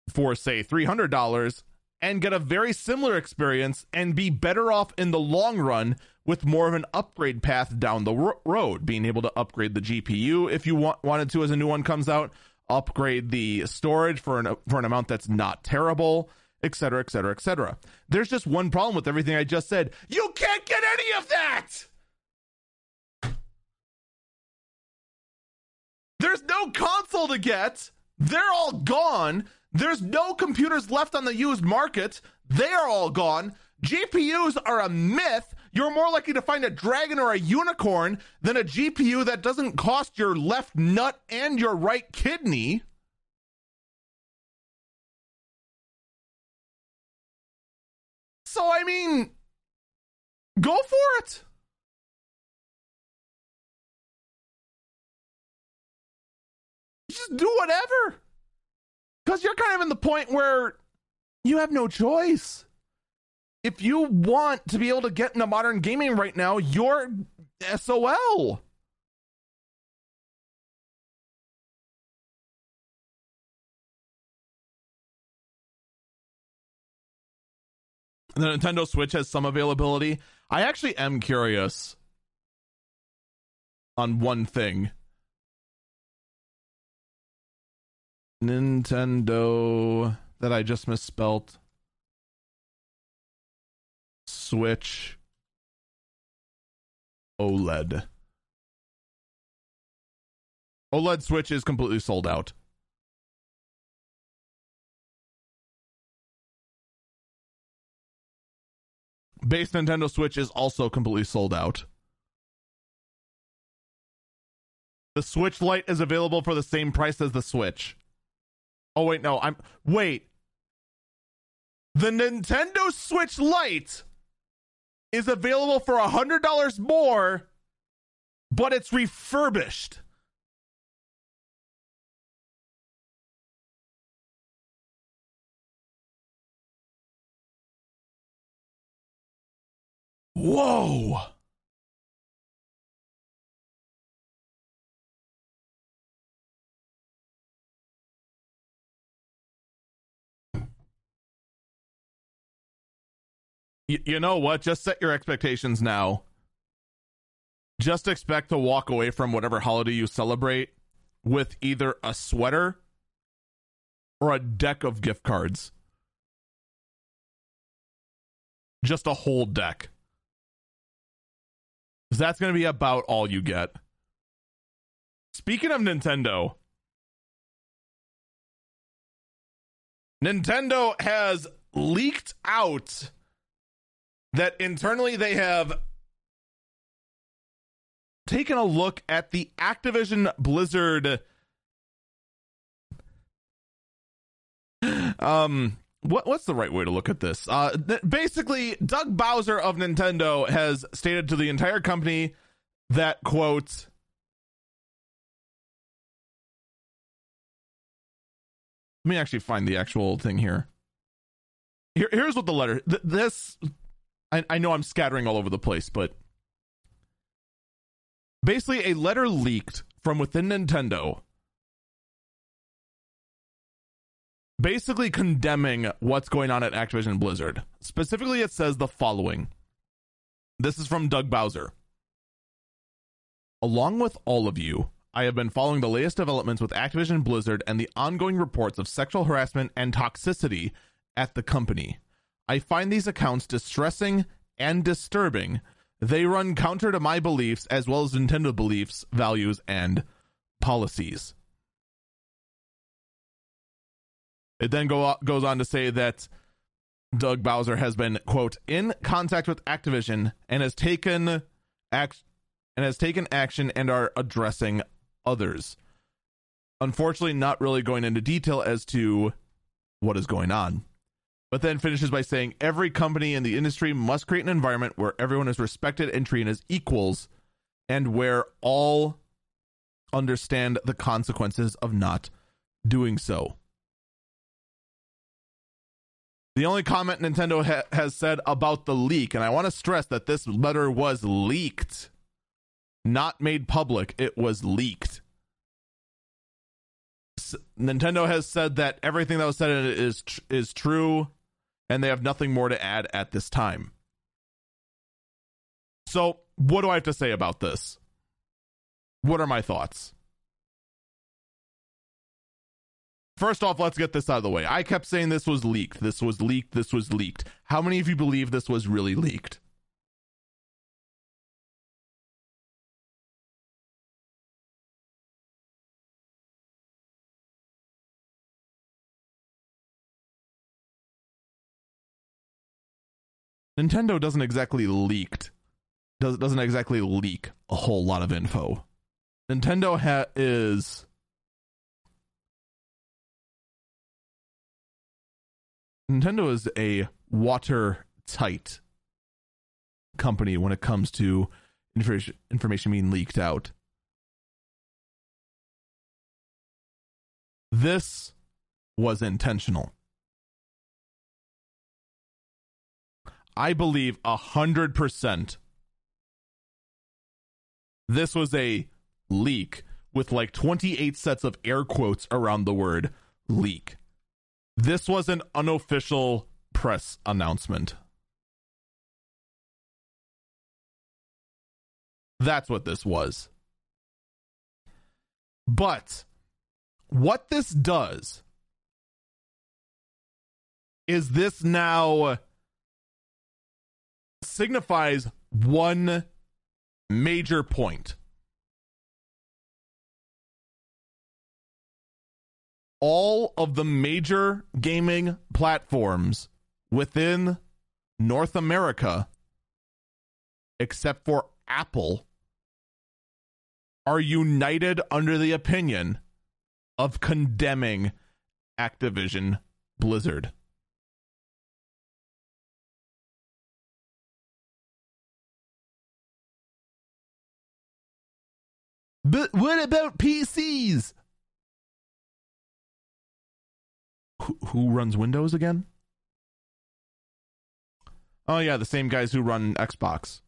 for, say, $300, and get a very similar experience and be better off in the long run with more of an upgrade path down the ro- road, being able to upgrade the GPU if you want, wanted to as a new one comes out, upgrade the storage for an for an amount that's not terrible, etc., etc., etc. There's just one problem with everything I just said. You can't get any of that. There's no console to get. They're all gone. There's no computers left on the used market. They're all gone. GPUs are a myth. You're more likely to find a dragon or a unicorn than a GPU that doesn't cost your left nut and your right kidney. So, I mean, go for it. Just do whatever. Because you're kind of in the point where you have no choice. If you want to be able to get into modern gaming right now, you're SOL. The Nintendo Switch has some availability. I actually am curious on one thing. Nintendo that I just misspelt. Switch OLED. OLED Switch is completely sold out. Base Nintendo Switch is also completely sold out. The Switch Lite is available for the same price as the Switch. Oh wait, no, I'm wait. The Nintendo Switch Lite is available for a hundred dollars more, but it's refurbished. Whoa. You know what? Just set your expectations now. Just expect to walk away from whatever holiday you celebrate with either a sweater or a deck of gift cards. Just a whole deck. That's going to be about all you get. Speaking of Nintendo, Nintendo has leaked out that internally they have taken a look at the Activision Blizzard um what what's the right way to look at this? Uh th- basically Doug Bowser of Nintendo has stated to the entire company that quote Let me actually find the actual thing here. Here here's what the letter th- this I, I know I'm scattering all over the place, but basically a letter leaked from within Nintendo basically condemning what's going on at Activision Blizzard. Specifically, it says the following. This is from Doug Bowser. Along with all of you, I have been following the latest developments with Activision Blizzard and the ongoing reports of sexual harassment and toxicity at the company. I find these accounts distressing and disturbing. They run counter to my beliefs as well as Nintendo beliefs, values, and policies. It then go, goes on to say that Doug Bowser has been quote in contact with Activision and has taken act and has taken action and are addressing others. Unfortunately, not really going into detail as to what is going on but then finishes by saying every company in the industry must create an environment where everyone is respected and treated as equals and where all understand the consequences of not doing so. The only comment Nintendo ha- has said about the leak, and I want to stress that this letter was leaked, not made public, it was leaked. Nintendo has said that everything that was said in it is tr- is true and they have nothing more to add at this time. So, what do I have to say about this? What are my thoughts? First off, let's get this out of the way. I kept saying this was leaked. This was leaked. This was leaked. How many of you believe this was really leaked? Nintendo doesn't exactly leaked does, doesn't exactly leak a whole lot of info. Nintendo ha- is Nintendo is a watertight company when it comes to information information being leaked out. This was intentional. I believe a hundred percent this was a leak with like 28 sets of air quotes around the word leak. This was an unofficial press announcement. That's what this was. But what this does is this now signifies one major point. All of the major gaming platforms within North America, except for Apple, are united under the opinion of condemning Activision Blizzard. But what about PCs? Who, who runs Windows again? Oh yeah, the same guys who run Xbox.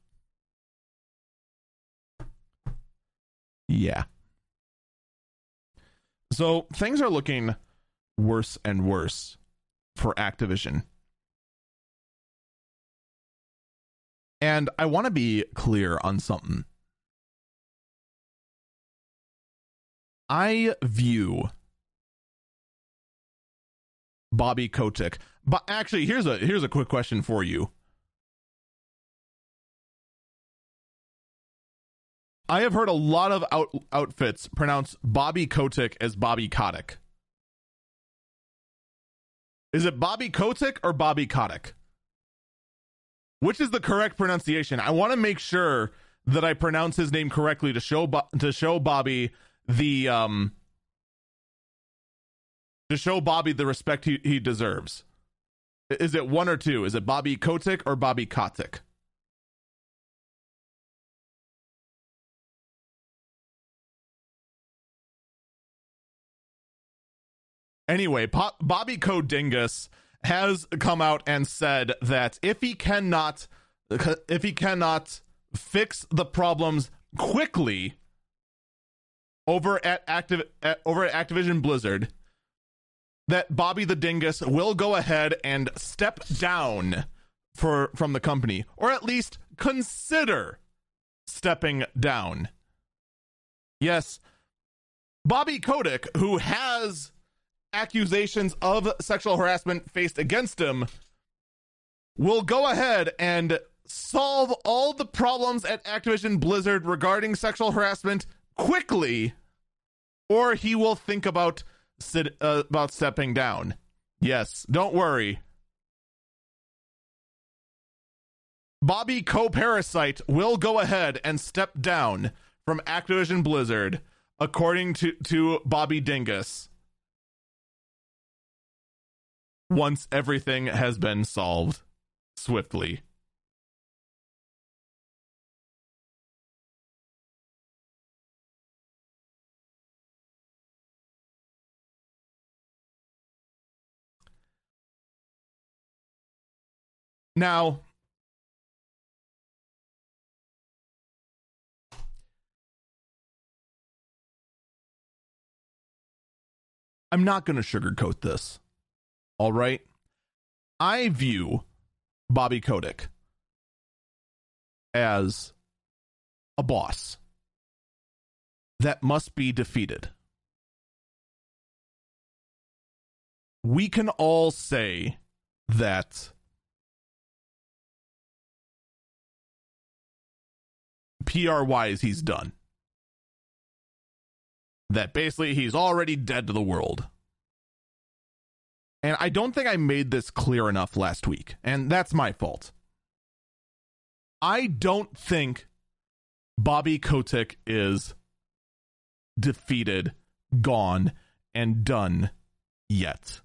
Yeah. So things are looking worse and worse for Activision. And I want to be clear on something. I view Bobby Kotick. But actually, here's a here's a quick question for you. I have heard a lot of out, outfits pronounce Bobby Kotick as Bobby Kotick. Is it Bobby Kotick or Bobby Kotick? Which is the correct pronunciation? I want to make sure that I pronounce his name correctly to show to show Bobby the um to show Bobby the respect he, he deserves. Is it one or two? Is it Bobby Kotick or Bobby Kotick? Anyway, po- Bobby Codingus has come out and said that if he cannot if he cannot fix the problems quickly over at active at, over at Activision Blizzard that Bobby the Dingus will go ahead and step down for from the company or at least consider stepping down. Yes, Bobby Kotick, who has accusations of sexual harassment faced against him, will go ahead and solve all the problems at Activision Blizzard regarding sexual harassment quickly, or he will think about sit, uh, about stepping down. Yes, don't worry. Bobby Co-Parasite will go ahead and step down from Activision Blizzard, according to, to Bobby Dingus. Once everything has been solved swiftly. Now, I'm not going to sugarcoat this. All right. I view Bobby Kotick as a boss that must be defeated. we can all say that PR wise, he's done. That basically he's already dead to the world. And I don't think I made this clear enough last week, and that's my fault. I don't think Bobby Kotick is defeated, gone, and done yet.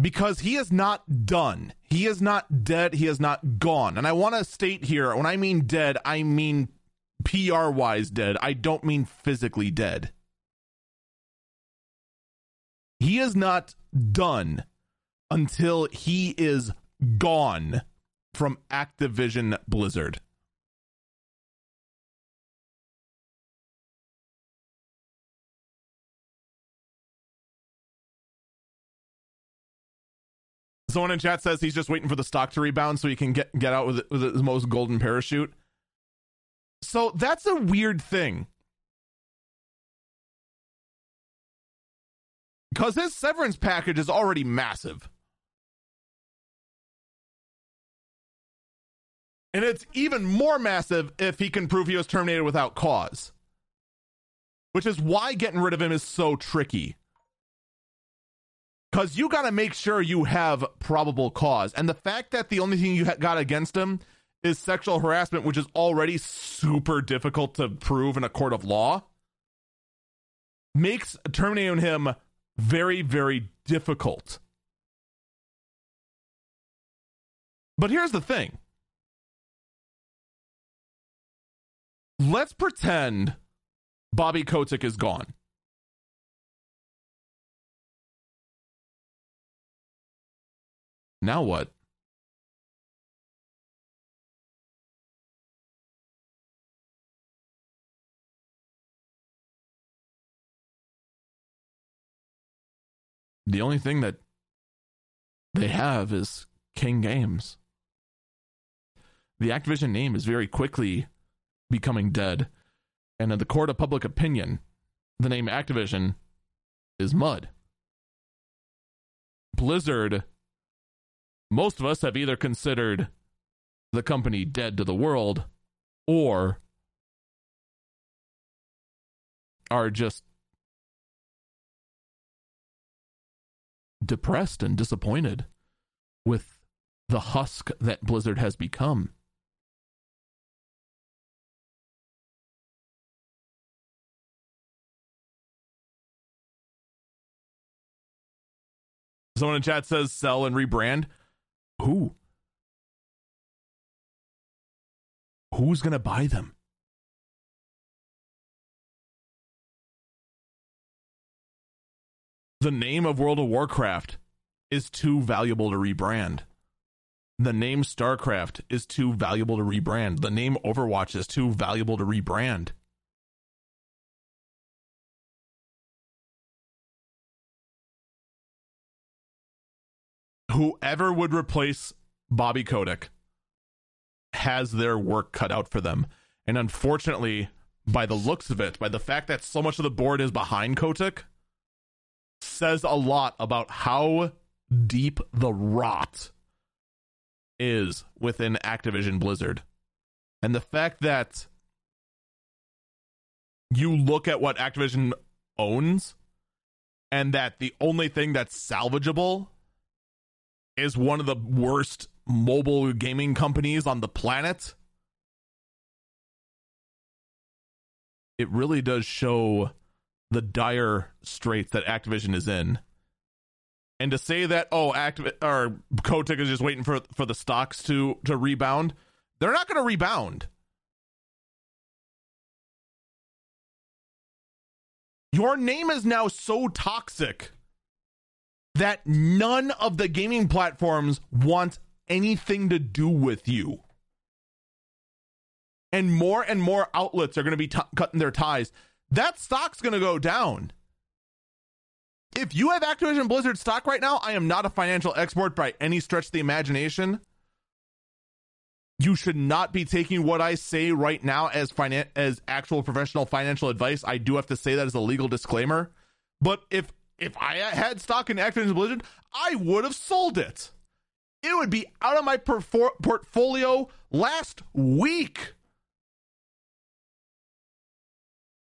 Because he is not done. He is not dead. He is not gone. And I want to state here when I mean dead, I mean PR wise dead. I don't mean physically dead. He is not done until he is gone from Activision Blizzard. Someone in chat says he's just waiting for the stock to rebound so he can get get out with, with his most golden parachute. So that's a weird thing. Because his severance package is already massive. And it's even more massive if he can prove he was terminated without cause. Which is why getting rid of him is so tricky because you got to make sure you have probable cause. And the fact that the only thing you got against him is sexual harassment, which is already super difficult to prove in a court of law, makes terminating him very, very difficult. But here's the thing let's pretend Bobby Kotick is gone. Now what? The only thing that they have is King Games. The Activision name is very quickly becoming dead, and in the court of public opinion, the name Activision is mud. Blizzard most of us have either considered the company dead to the world or are just depressed and disappointed with the husk that Blizzard has become. Someone in chat says sell and rebrand. Who? Who's going to buy them? The name of World of Warcraft is too valuable to rebrand. The name StarCraft is too valuable to rebrand. The name Overwatch is too valuable to rebrand. Whoever would replace Bobby Kotick has their work cut out for them. And unfortunately, by the looks of it, by the fact that so much of the board is behind Kotick, says a lot about how deep the rot is within Activision Blizzard. And the fact that you look at what Activision owns and that the only thing that's salvageable is one of the worst mobile gaming companies on the planet, it really does show the dire straits that Activision is in. And to say that oh, Activ- or Kotick is just waiting for for the stocks to to rebound, they're not going to rebound. Your name is now so toxic that none of the gaming platforms want anything to do with you. And more and more outlets are going to be t- cutting their ties. That stock's going to go down. If you have Activision Blizzard stock right now, I am not a financial expert by any stretch of the imagination. You should not be taking what I say right now as finan- as actual professional financial advice. I do have to say that as a legal disclaimer. But if if I had stock in Activision Blizzard, I would have sold it. It would be out of my perfor- portfolio last week.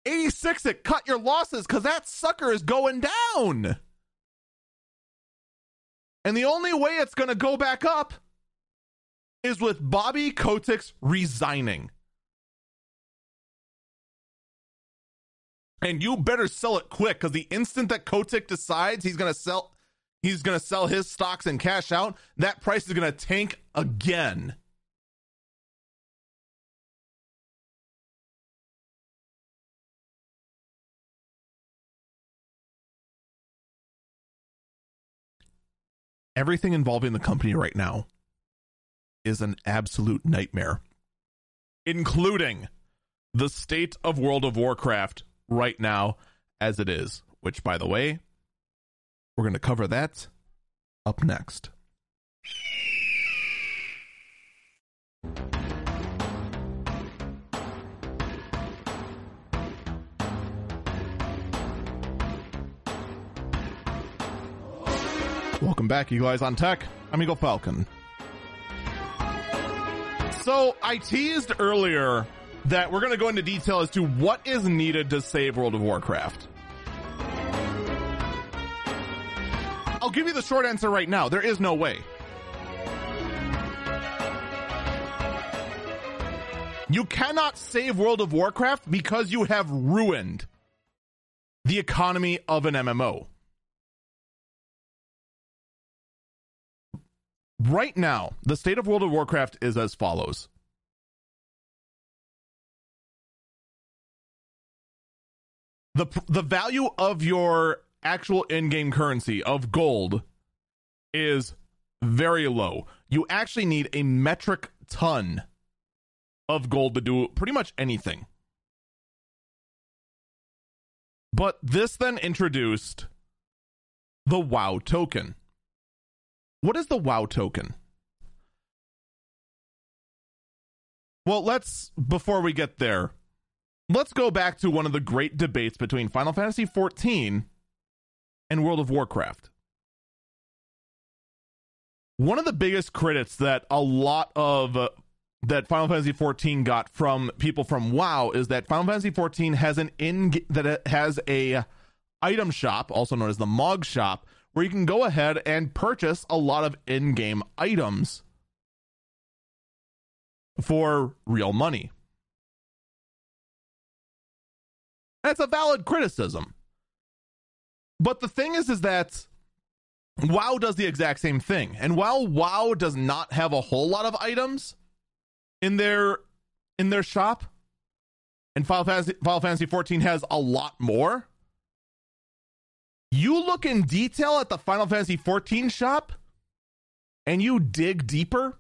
86 it cut your losses because that sucker is going down. And the only way it's going to go back up is with Bobby Kotick's resigning. And you better sell it quick because the instant that Kotick decides he's to sell, he's to sell his stocks and cash out, that price is to tank again. Everything involving the company right now is an absolute nightmare, including the state of World of Warcraft right now as it is, which, by the way, we're going to cover that up next. Welcome back, you guys on Tech. I'm Eagle Falcon. So I teased earlier that we're going to go into detail as to what is needed to save World of Warcraft. I'll give you the short answer right now. There is no way. You cannot save World of Warcraft because you have ruined the economy of an MMO. Right now, the state of World of Warcraft is as follows. The the value of your actual in-game currency of gold is very low. You actually need a metric ton of gold to do pretty much anything. But this then introduced the WoW token. What is the WoW token? Well, let's, before we get there, let's go back to one of the great debates between Final Fantasy XIV and World of Warcraft. One of the biggest critics that a lot of uh, that Final Fantasy XIV got from people from WoW is that Final Fantasy XIV has an in that it has a item shop, also known as the Mog shop, where you can go ahead and purchase a lot of in game items for real money. That's a valid criticism. But the thing is, is that WoW does the exact same thing. And while WoW does not have a whole lot of items in their in their shop, and Final Fantasy, Final Fantasy 14 has a lot more, you look in detail at the Final Fantasy 14 shop and you dig deeper.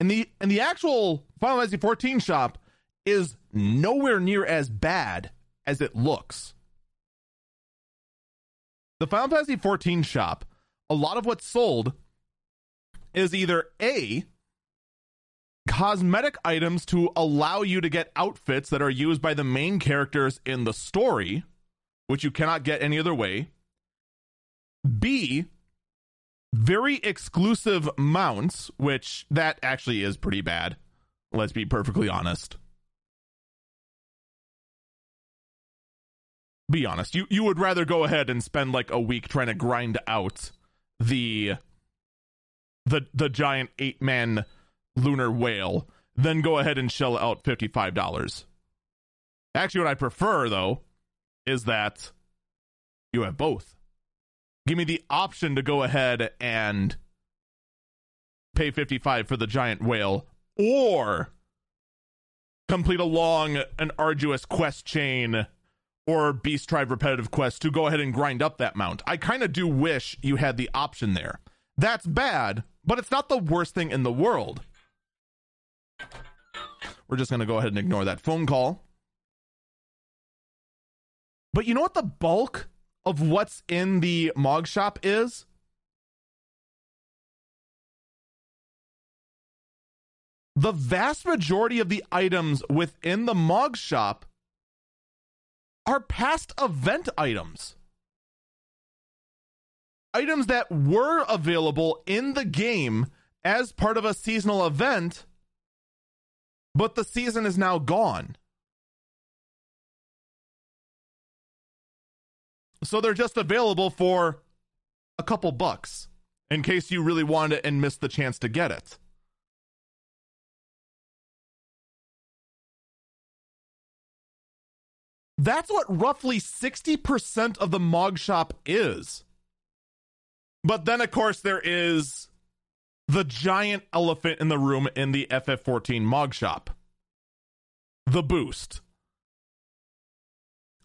And the and the actual Final Fantasy 14 shop is nowhere near as bad as it looks. The Final Fantasy 14 shop, a lot of what's sold is either A cosmetic items to allow you to get outfits that are used by the main characters in the story which you cannot get any other way. B, very exclusive mounts, which that actually is pretty bad. Let's be perfectly honest. Be honest. You you would rather go ahead and spend like a week trying to grind out the the the giant eight man lunar whale than go ahead and shell out fifty five dollars. Actually, what I prefer though is that you have both. Give me the option to go ahead and pay 55 for the giant whale or complete a long an arduous quest chain or beast tribe repetitive quest to go ahead and grind up that mount. I kind of do wish you had the option there. That's bad, but it's not the worst thing in the world. We're just going to go ahead and ignore that phone call. But you know what the bulk of what's in the Mog shop is? The vast majority of the items within the Mog shop are past event items. Items that were available in the game as part of a seasonal event, but the season is now gone. So they're just available for a couple bucks in case you really wanted it and missed the chance to get it. That's what roughly 60% of the Mog Shop is. But then, of course, there is the giant elephant in the room in the FF14 Mog Shop the boost.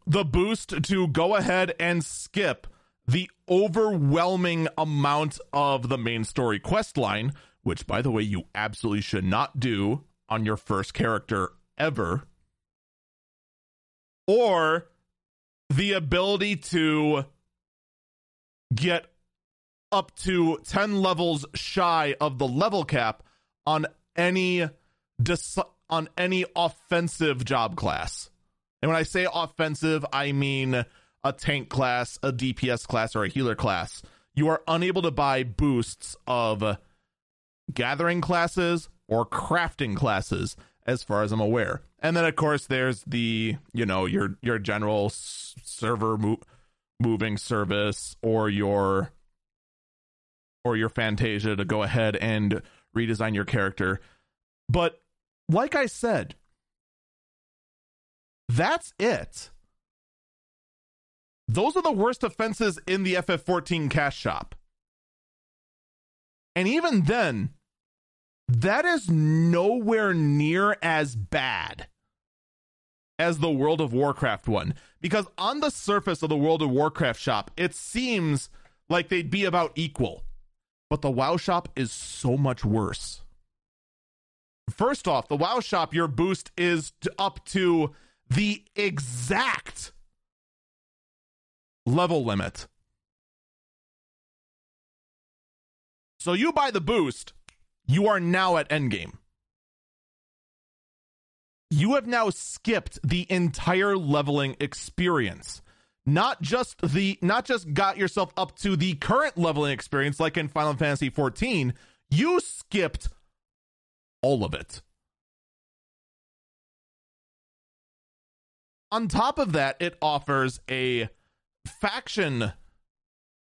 The boost to go ahead and skip the overwhelming amount of the main story quest line, which, by the way, you absolutely should not do on your first character ever or the ability to get up to 10 levels shy of the level cap on any dis- on any offensive job class. And when I say offensive, I mean a tank class, a DPS class, or a healer class. You are unable to buy boosts of gathering classes or crafting classes as far as I'm aware. And then of course there's the, you know, your your general s- server mo- moving service or your or your Fantasia to go ahead and redesign your character. But like I said, that's it. Those are the worst offenses in the FF14 cash shop. And even then, that is nowhere near as bad as the World of Warcraft one. Because on the surface of the World of Warcraft shop, it seems like they'd be about equal. But the WoW shop is so much worse. First off, the WoW shop, your boost is up to the exact level limit. So you buy the boost, you are now at endgame. You have now skipped the entire leveling experience. Not just the not just got yourself up to the current leveling experience like in Final Fantasy 14, you skipped all of it. On top of that, it offers a faction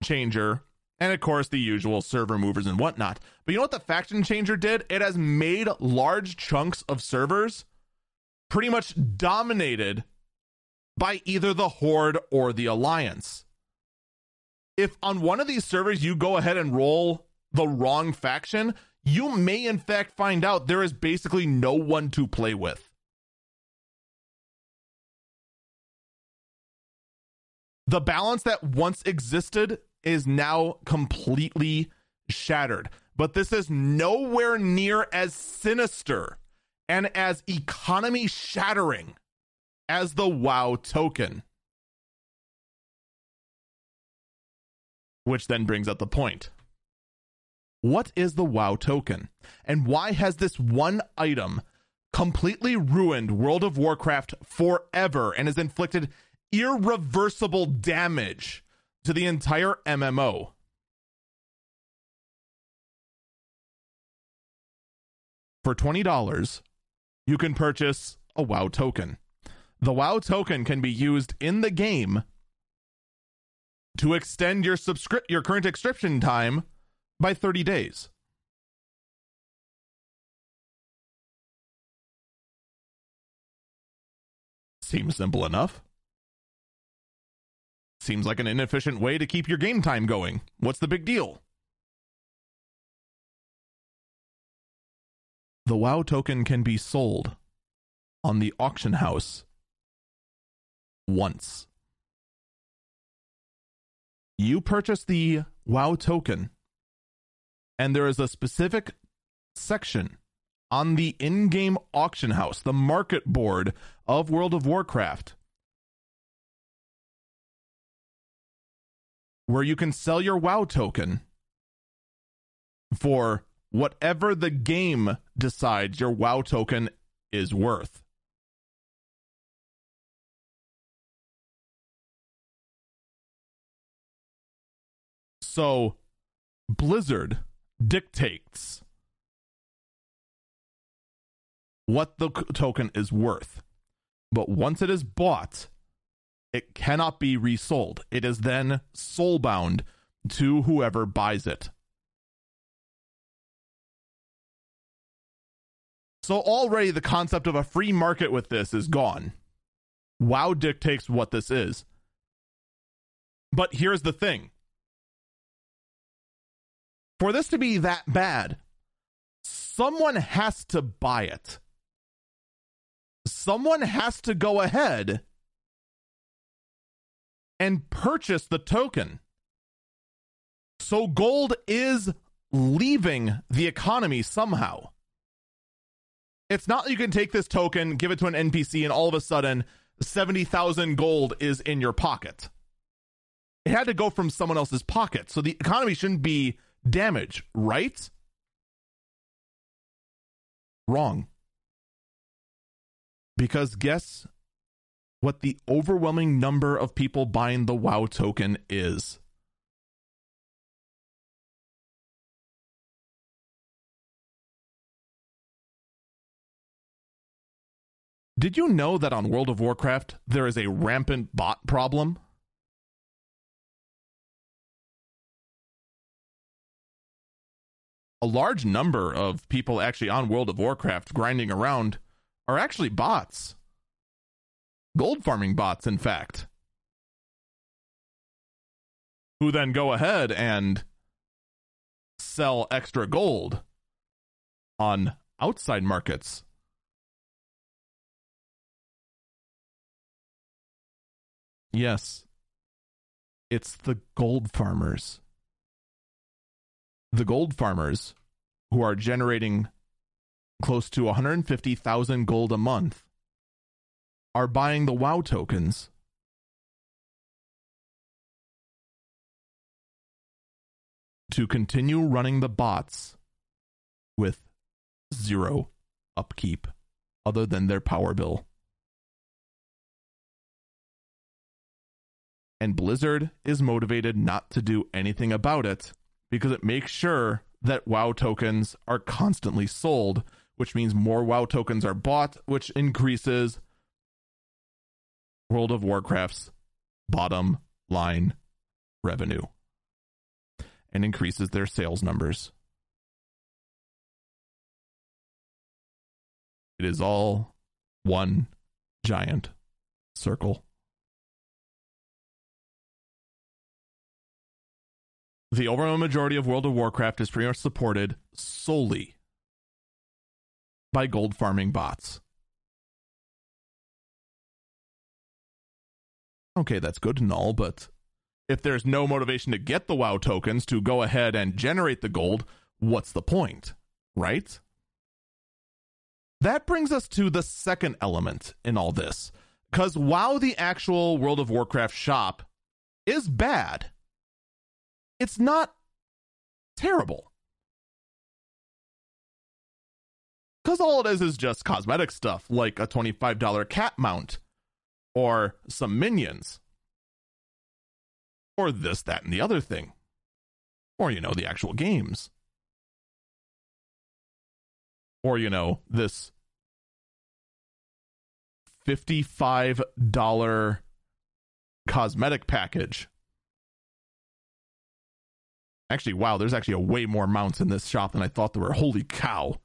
changer and of course the usual server movers and whatnot. But you know what the faction changer did? It has made large chunks of servers pretty much dominated by either the Horde or the Alliance. If on one of these servers you go ahead and roll the wrong faction, you may in fact find out there is basically no one to play with. The balance that once existed is now completely shattered. But this is nowhere near as sinister and as economy shattering as the WoW token. Which then brings up the point. What is the WoW token? And why has this one item completely ruined World of Warcraft forever and has inflicted irreversible damage to the entire MMO. For $20, you can purchase a WoW token. The WoW token can be used in the game to extend your subscri- your current subscription time by 30 days. Seems simple enough. Seems like an inefficient way to keep your game time going. What's the big deal? The WoW token can be sold on the auction house once. You purchase the WoW token, and there is a specific section on the in game auction house, the market board of World of Warcraft, where you can sell your WoW token for whatever the game decides your WoW token is worth. So Blizzard dictates what the token is worth. But once it is bought, it cannot be resold. It is then soul bound to whoever buys it. So already the concept of a free market with this is gone. WoW dictates what this is. But here's the thing for this to be that bad, someone has to buy it. Someone has to go ahead and purchase the token. So gold is leaving the economy somehow. It's not that you can take this token, give it to an NPC, and all of a sudden 70,000 gold is in your pocket. It had to go from someone else's pocket. So the economy shouldn't be damaged, right? Wrong. Because guess what the overwhelming number of people buying the WoW token is? Did you know that on World of Warcraft there is a rampant bot problem? A large number of people actually on World of Warcraft grinding around are actually bots. Gold farming bots, in fact. Who then go ahead and sell extra gold on outside markets Yes. It's the gold farmers. The gold farmers who are generating close to 150,000 gold a month are buying the WoW tokens. To continue running the bots with zero upkeep other than their power bill. and Blizzard is motivated not to do anything about it because it makes sure that WoW tokens are constantly sold, which means more WoW tokens are bought, which increases World of Warcraft's bottom line revenue and increases their sales numbers. It is all one giant circle. the overwhelming majority of World of Warcraft is pretty much supported solely by gold farming bots. Okay, that's good and all, but if there's no motivation to get the WoW tokens to go ahead and generate the gold, what's the point? Right? That brings us to the second element in all this. Because while the actual World of Warcraft shop is bad, it's not terrible. Because all it is is just cosmetic stuff like a $25 cat mount or some minions or this, that, and the other thing. Or, you know, the actual games. Or, you know, this $55 cosmetic package Actually, wow, there's actually a way more mounts in this shop than I thought there were. Holy cow.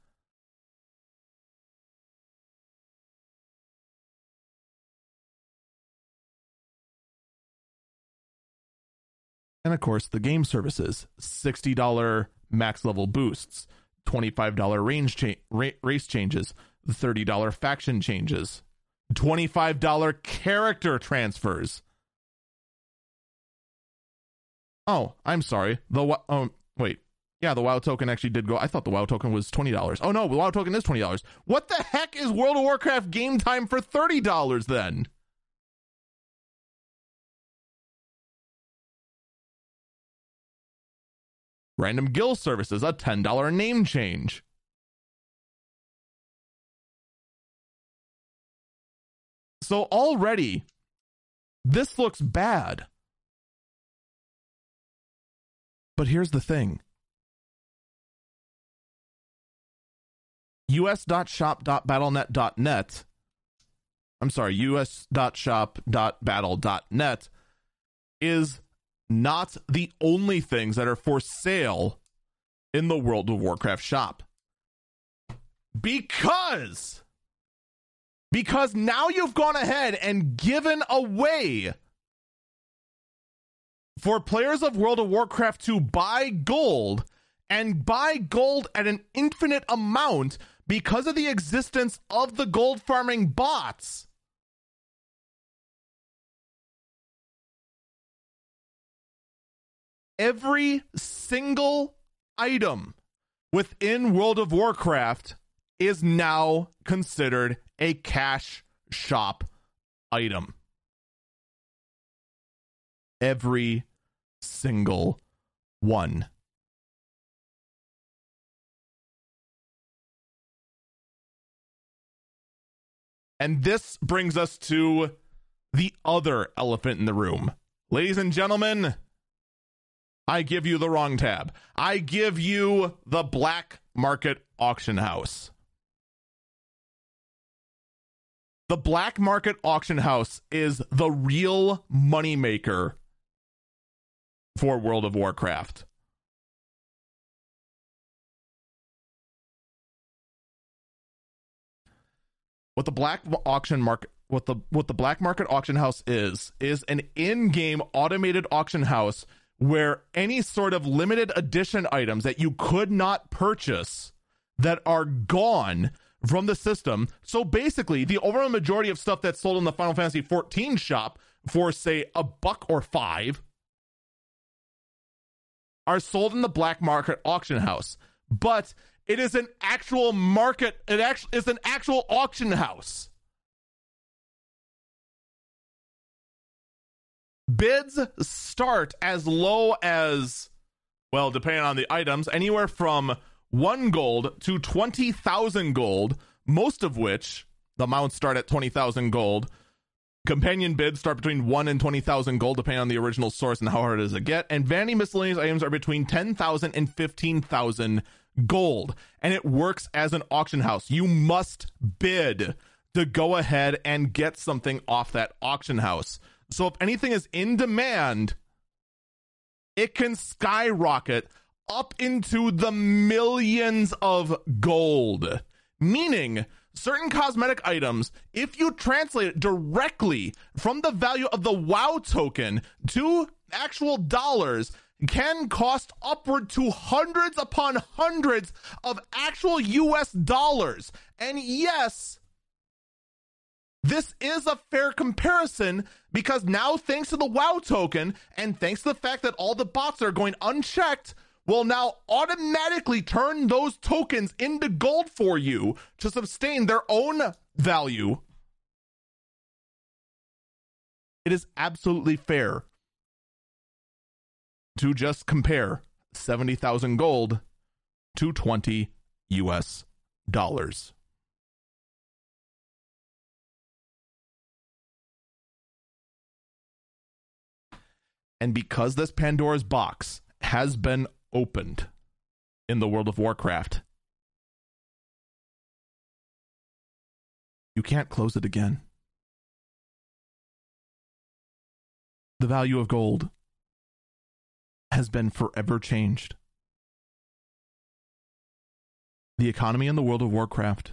And of course, the game services $60 max level boosts, $25 range cha- ra- race changes, $30 faction changes, $25 character transfers. Oh, I'm sorry. The um, wait. Yeah, the WoW token actually did go. I thought the WoW token was twenty dollars. Oh no, the WoW token is twenty dollars. What the heck is World of Warcraft game time for thirty dollars then? Random guild services, a ten dollar name change. So already, this looks bad. But here's the thing us.shop.battlenet.net. I'm sorry, us.shop.battle.net is not the only things that are for sale in the World of Warcraft shop. Because because now you've gone ahead and given away for players of World of Warcraft to buy gold and buy gold at an infinite amount because of the existence of the gold farming bots. Every single item within World of Warcraft is now considered a cash shop item. Every single one. And this brings us to the other elephant in the room. Ladies and gentlemen, I give you the wrong tab. I give you the black market auction house. The black market auction house is the real moneymaker for World of Warcraft. What the black auction market what the what the black market auction house is is an in-game automated auction house where any sort of limited edition items that you could not purchase that are gone from the system. So basically, the overall majority of stuff that's sold in the Final Fantasy 14 shop for say a buck or 5 are sold in the black market auction house. But it is an actual market. It actually is an actual auction house. Bids start as low as, well, depending on the items, anywhere from one gold to 20,000 gold, most of which the mounts start at 20,000 gold. Companion bids start between 1 and 20,000 gold, depending on the original source and how hard it is to get. And vanity miscellaneous items are between 10,000 and 15,000 gold. And it works as an auction house. You must bid to go ahead and get something off that auction house. So if anything is in demand, it can skyrocket up into the millions of gold. Meaning, certain cosmetic items, if you translate it directly from the value of the WoW token to actual dollars, can cost upward to hundreds upon hundreds of actual US dollars. And yes, this is a fair comparison because now, thanks to the WoW token and thanks to the fact that all the bots are going unchecked, will now automatically turn those tokens into gold for you to sustain their own value. It is absolutely fair to just compare 70,000 gold to 20 US dollars. And because this Pandora's box has been opened in the world of Warcraft, you can't close it again. The value of gold has been forever changed. The economy in the world of Warcraft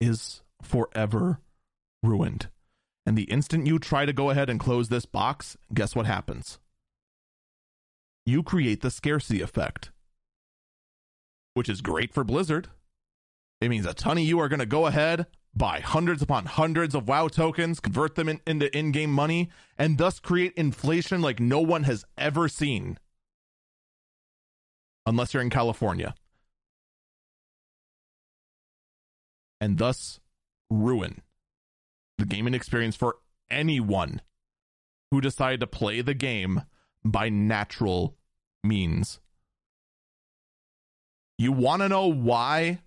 is forever ruined. And the instant you try to go ahead and close this box, guess what happens? You create the scarcity effect, which is great for Blizzard. It means a ton of you are going to go ahead, buy hundreds upon hundreds of WoW tokens, convert them in, into in game money, and thus create inflation like no one has ever seen unless you're in California. And thus ruin the gaming experience for anyone who decided to play the game by natural means. You want to know why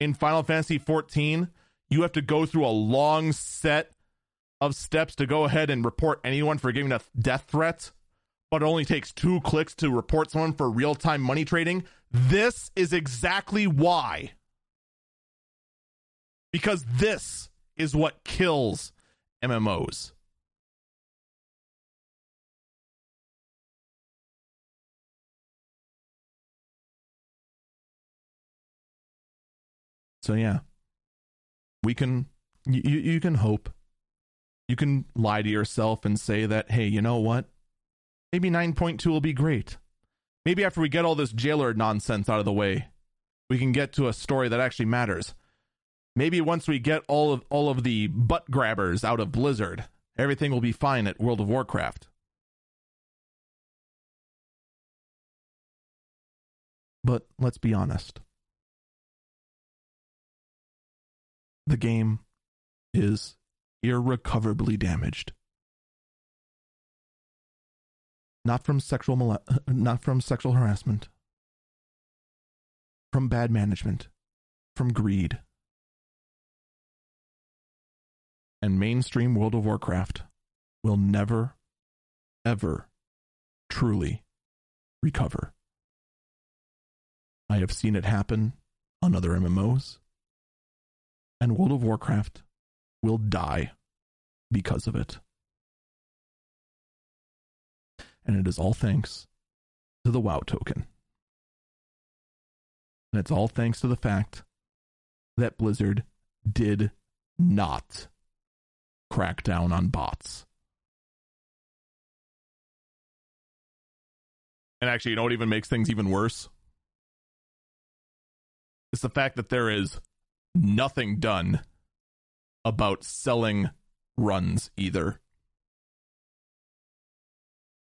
in Final Fantasy 14 you have to go through a long set of steps to go ahead and report anyone for giving a death threat? but it only takes two clicks to report someone for real time money trading. This is exactly why. Because this is what kills MMOs. So yeah, we can you you can hope. You can lie to yourself and say that hey, you know what? Maybe 9.2 will be great. Maybe after we get all this jailer nonsense out of the way, we can get to a story that actually matters. Maybe once we get all of all of the butt grabbers out of Blizzard, everything will be fine at World of Warcraft. But let's be honest. The game is irrecoverably damaged. Not from sexual not from sexual harassment, from bad management, from greed. And mainstream World of Warcraft will never ever truly recover. I have seen it happen on other MMOs and World of Warcraft will die because of it. And it is all thanks to the WoW token. And it's all thanks to the fact that Blizzard did not crack down on bots. And actually, you know what even makes things even worse? It's the fact that there is nothing done about selling runs either.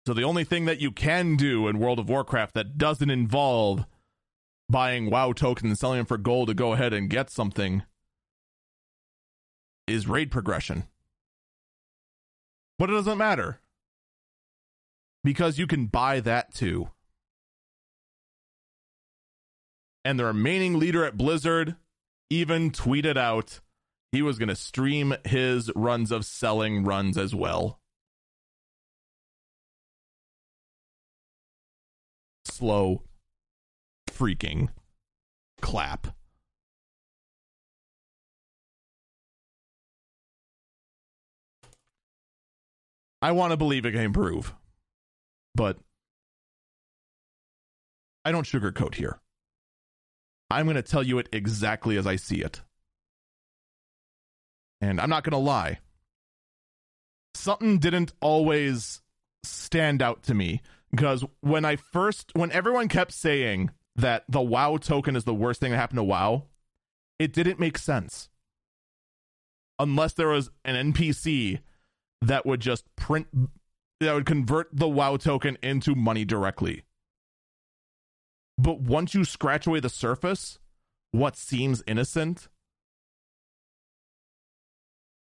So the only thing that you can do in World of Warcraft that doesn't involve buying WoW tokens and selling them for gold to go ahead and get something is raid progression. But it doesn't matter. Because you can buy that too. And the remaining leader at Blizzard even tweeted out he was going to stream his runs of selling runs as well. Slow freaking clap. I want to believe it can improve, but I don't sugarcoat here. I'm going to tell you it exactly as I see it. And I'm not going to lie. Something didn't always stand out to me because when I first, when everyone kept saying that the WoW token is the worst thing that happened to WoW, it didn't make sense. Unless there was an NPC that would just print, that would convert the WoW token into money directly. But once you scratch away the surface, what seems innocent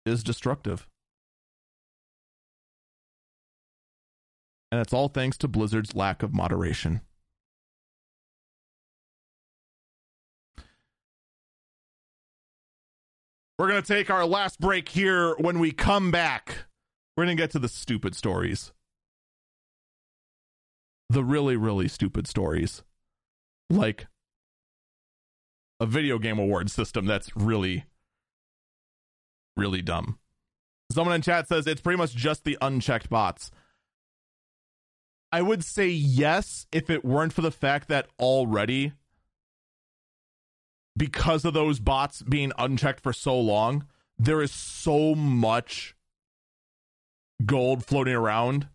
is destructive. And it's all thanks to Blizzard's lack of moderation. We're going to take our last break here. When we come back, we're going to get to the stupid stories. The really, really stupid stories like a video game award system that's really really dumb. Someone in chat says it's pretty much just the unchecked bots. I would say yes if it weren't for the fact that already because of those bots being unchecked for so long, there is so much gold floating around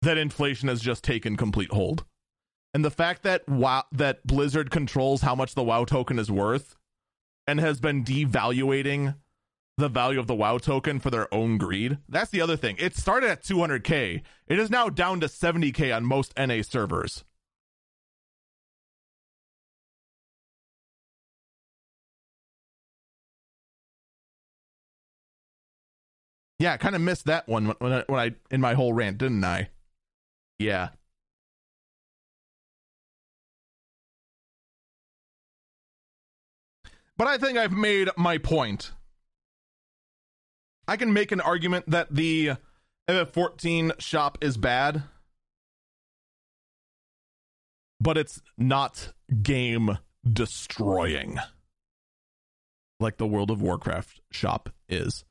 that inflation has just taken complete hold. And the fact that WoW, that Blizzard controls how much the WoW token is worth and has been devaluating the value of the WoW token for their own greed. That's the other thing. It started at 200k. It is now down to 70k on most NA servers. Yeah, I kind of missed that one when I, when I in my whole rant, didn't I? Yeah. But I think I've made my point. I can make an argument that the FF14 shop is bad, but it's not game destroying like the World of Warcraft shop is.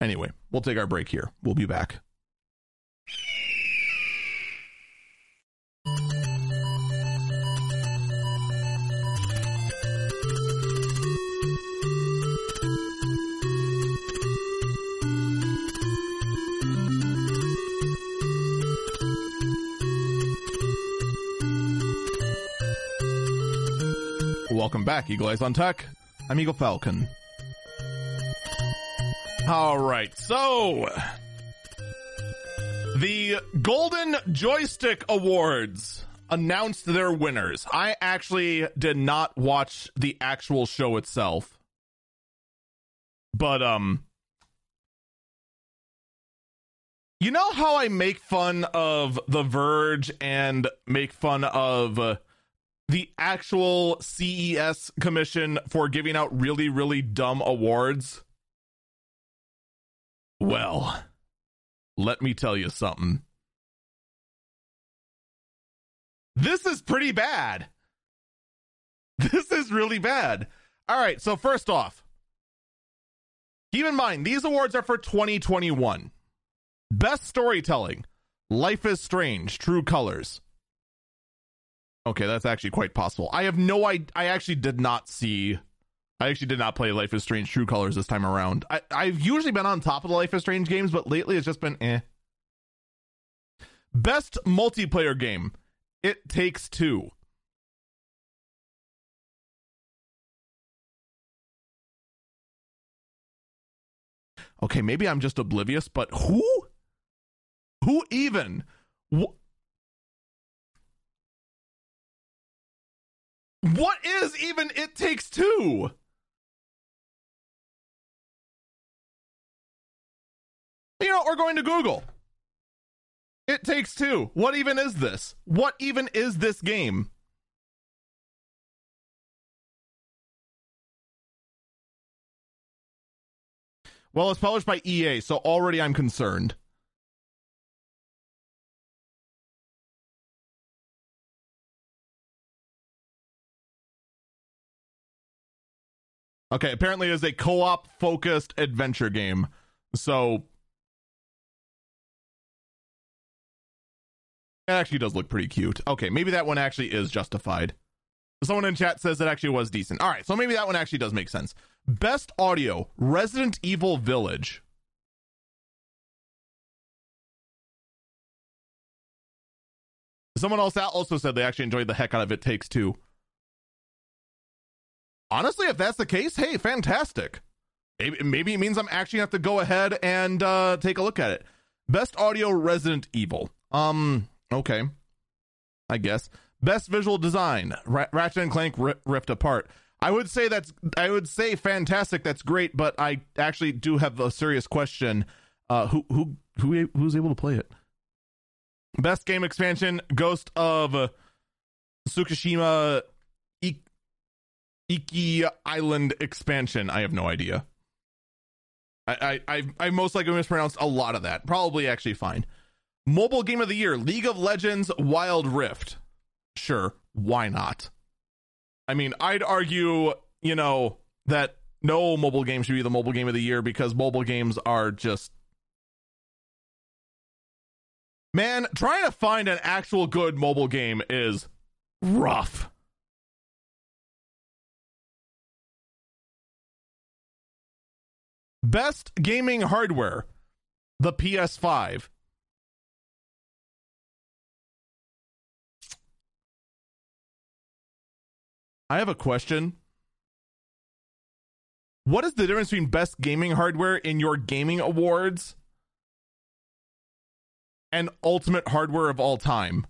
Anyway, we'll take our break here. We'll be back. Welcome back, Eagle Eyes on Tech. I'm Eagle Falcon. All right, so the Golden Joystick Awards announced their winners. I actually did not watch the actual show itself. But um you know how I make fun of The Verge and make fun of uh, the actual CES commission for giving out really, really dumb awards? Well, let me tell you something. This is pretty bad. This is really bad. All right, so first off, keep in mind these awards are for 2021. Best storytelling Life is Strange, True Colors. Okay, that's actually quite possible. I have no I I actually did not see I actually did not play Life is Strange True Colors this time around. I, I've usually been on top of the Life is Strange games, but lately it's just been eh. Best multiplayer game. It takes two. Okay, maybe I'm just oblivious, but who? Who even? What is even It Takes Two? You know, we're going to Google. It Takes Two. What even is this? What even is this game? Well, it's published by EA, so already I'm concerned. Okay, apparently it is a co-op focused adventure game. So it actually does look pretty cute. Okay, maybe that one actually is justified. Someone in chat says it actually was decent. All right, so maybe that one actually does make sense. Best audio, Resident Evil Village. Someone else also said they actually enjoyed the heck out of It Takes Two honestly, if that's the case, hey, fantastic. Maybe, it means I'm actually gonna have to go ahead and uh, take a look at it. Best audio Resident Evil. Um, okay, I guess. Best visual design Ratchet and Clank Rift Apart. I would say that's I would say fantastic. That's great, but I actually do have a serious question. Uh, who who who who's able to play it? Best game expansion: Ghost of Tsukushima Iki Island expansion. I have no idea. I I I most likely mispronounced a lot of that. Probably actually fine. Mobile game of the year: League of Legends Wild Rift. Sure, why not? I mean, I'd argue, you know, that no mobile game should be the mobile game of the year because mobile games are just Man, trying to find an actual good mobile game is rough. Best gaming hardware, the PS5. I have a question. What is the difference between best gaming hardware in your gaming awards and ultimate hardware of all time?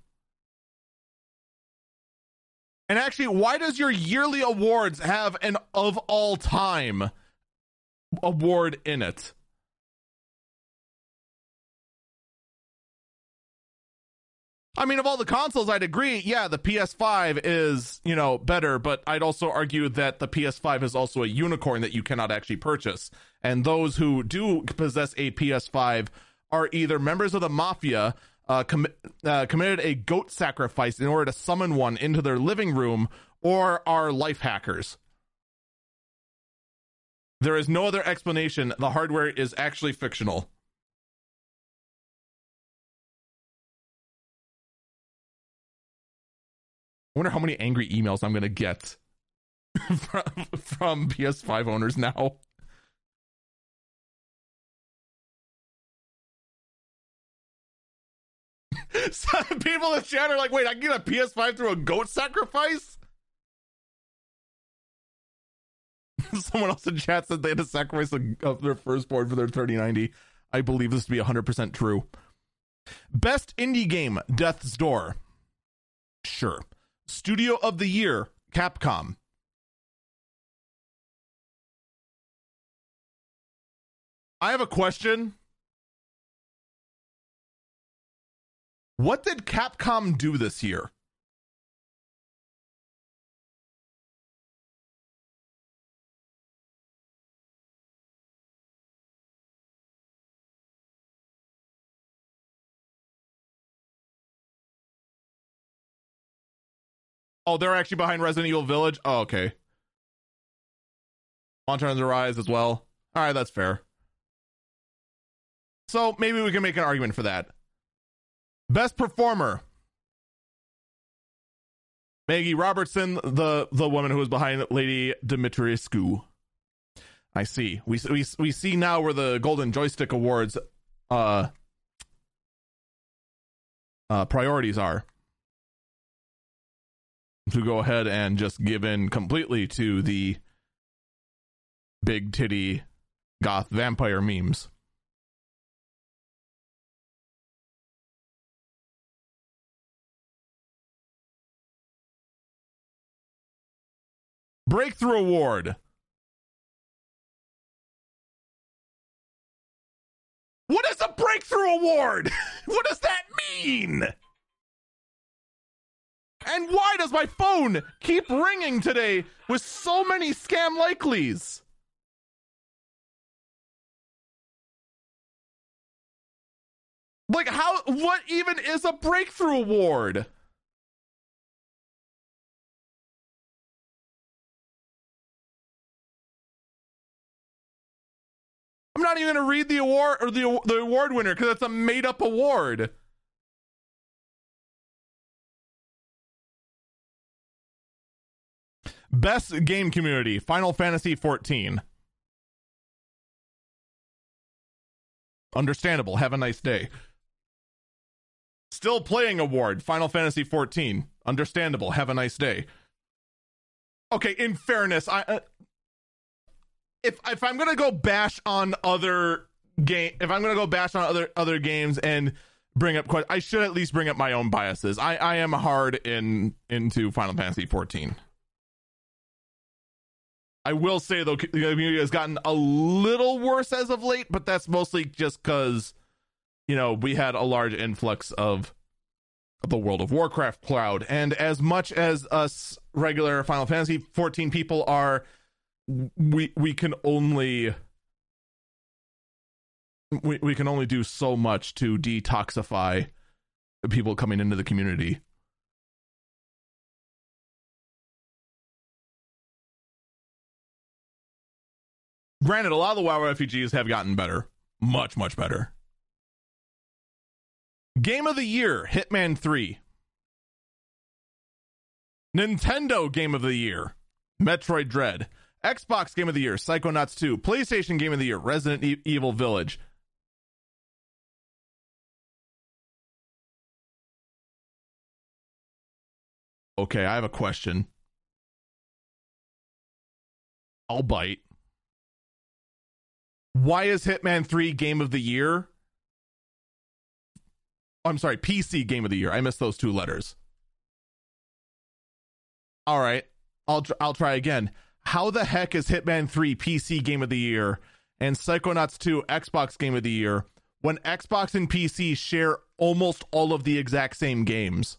And actually, why does your yearly awards have an of all time? Award in it. I mean, of all the consoles, I'd agree. Yeah, the PS5 is, you know, better, but I'd also argue that the PS5 is also a unicorn that you cannot actually purchase. And those who do possess a PS5 are either members of the mafia uh, com- uh, committed a goat sacrifice in order to summon one into their living room or are life hackers. There is no other explanation. The hardware is actually fictional. I wonder how many angry emails I'm going to get from, from PS5 owners now. Some people in the chat are like, wait, I can get a PS5 through a goat sacrifice? Someone else in chat said they had to sacrifice of uh, their firstborn for their 3090. I believe this to be 100% true. Best indie game, Death's Door. Sure. Studio of the Year, Capcom. I have a question. What did Capcom do this year? Oh, they're actually behind Resident Evil Village. Oh, okay. Monster Hunter Rise as well. All right, that's fair. So maybe we can make an argument for that. Best performer. Maggie Robertson, the the woman who was behind Lady Dimitrescu. I see. We we we see now where the Golden Joystick Awards uh uh priorities are to go ahead and just give in completely to the big titty goth vampire memes. Breakthrough Award. What is a breakthrough award? what does that mean? And why does my phone keep ringing today with so many scam likelies? Like, how, what even is a breakthrough award? I'm not even to read the award or the, the award winner because it's a made up award. Best game community Final Fantasy 14. Understandable. Have a nice day. Still playing award Final Fantasy 14. Understandable. Have a nice day. Okay, in fairness, I uh, if if I'm gonna go bash on other game, if I'm gonna go bash on other other games and bring up, I should at least bring up my own biases. I I am hard in into Final Fantasy 14. I will say though, the community has gotten a little worse as of late, but that's mostly just because you know we had a large influx of the World of Warcraft cloud, and as much as us regular Final Fantasy 14 people are we we can only we, we can only do so much to detoxify people coming into the community. Granted, a lot of the WoW refugees have gotten better. Much, much better. Game of the Year Hitman 3. Nintendo Game of the Year Metroid Dread. Xbox Game of the Year, Psychonauts 2. PlayStation Game of the Year, Resident e- Evil Village. Okay, I have a question. I'll bite. Why is Hitman 3 Game of the Year? I'm sorry, PC Game of the Year. I missed those two letters. All right. I'll I'll try again how the heck is Hitman 3 PC Game of the Year and Psychonauts 2 Xbox Game of the Year when Xbox and PC share almost all of the exact same games?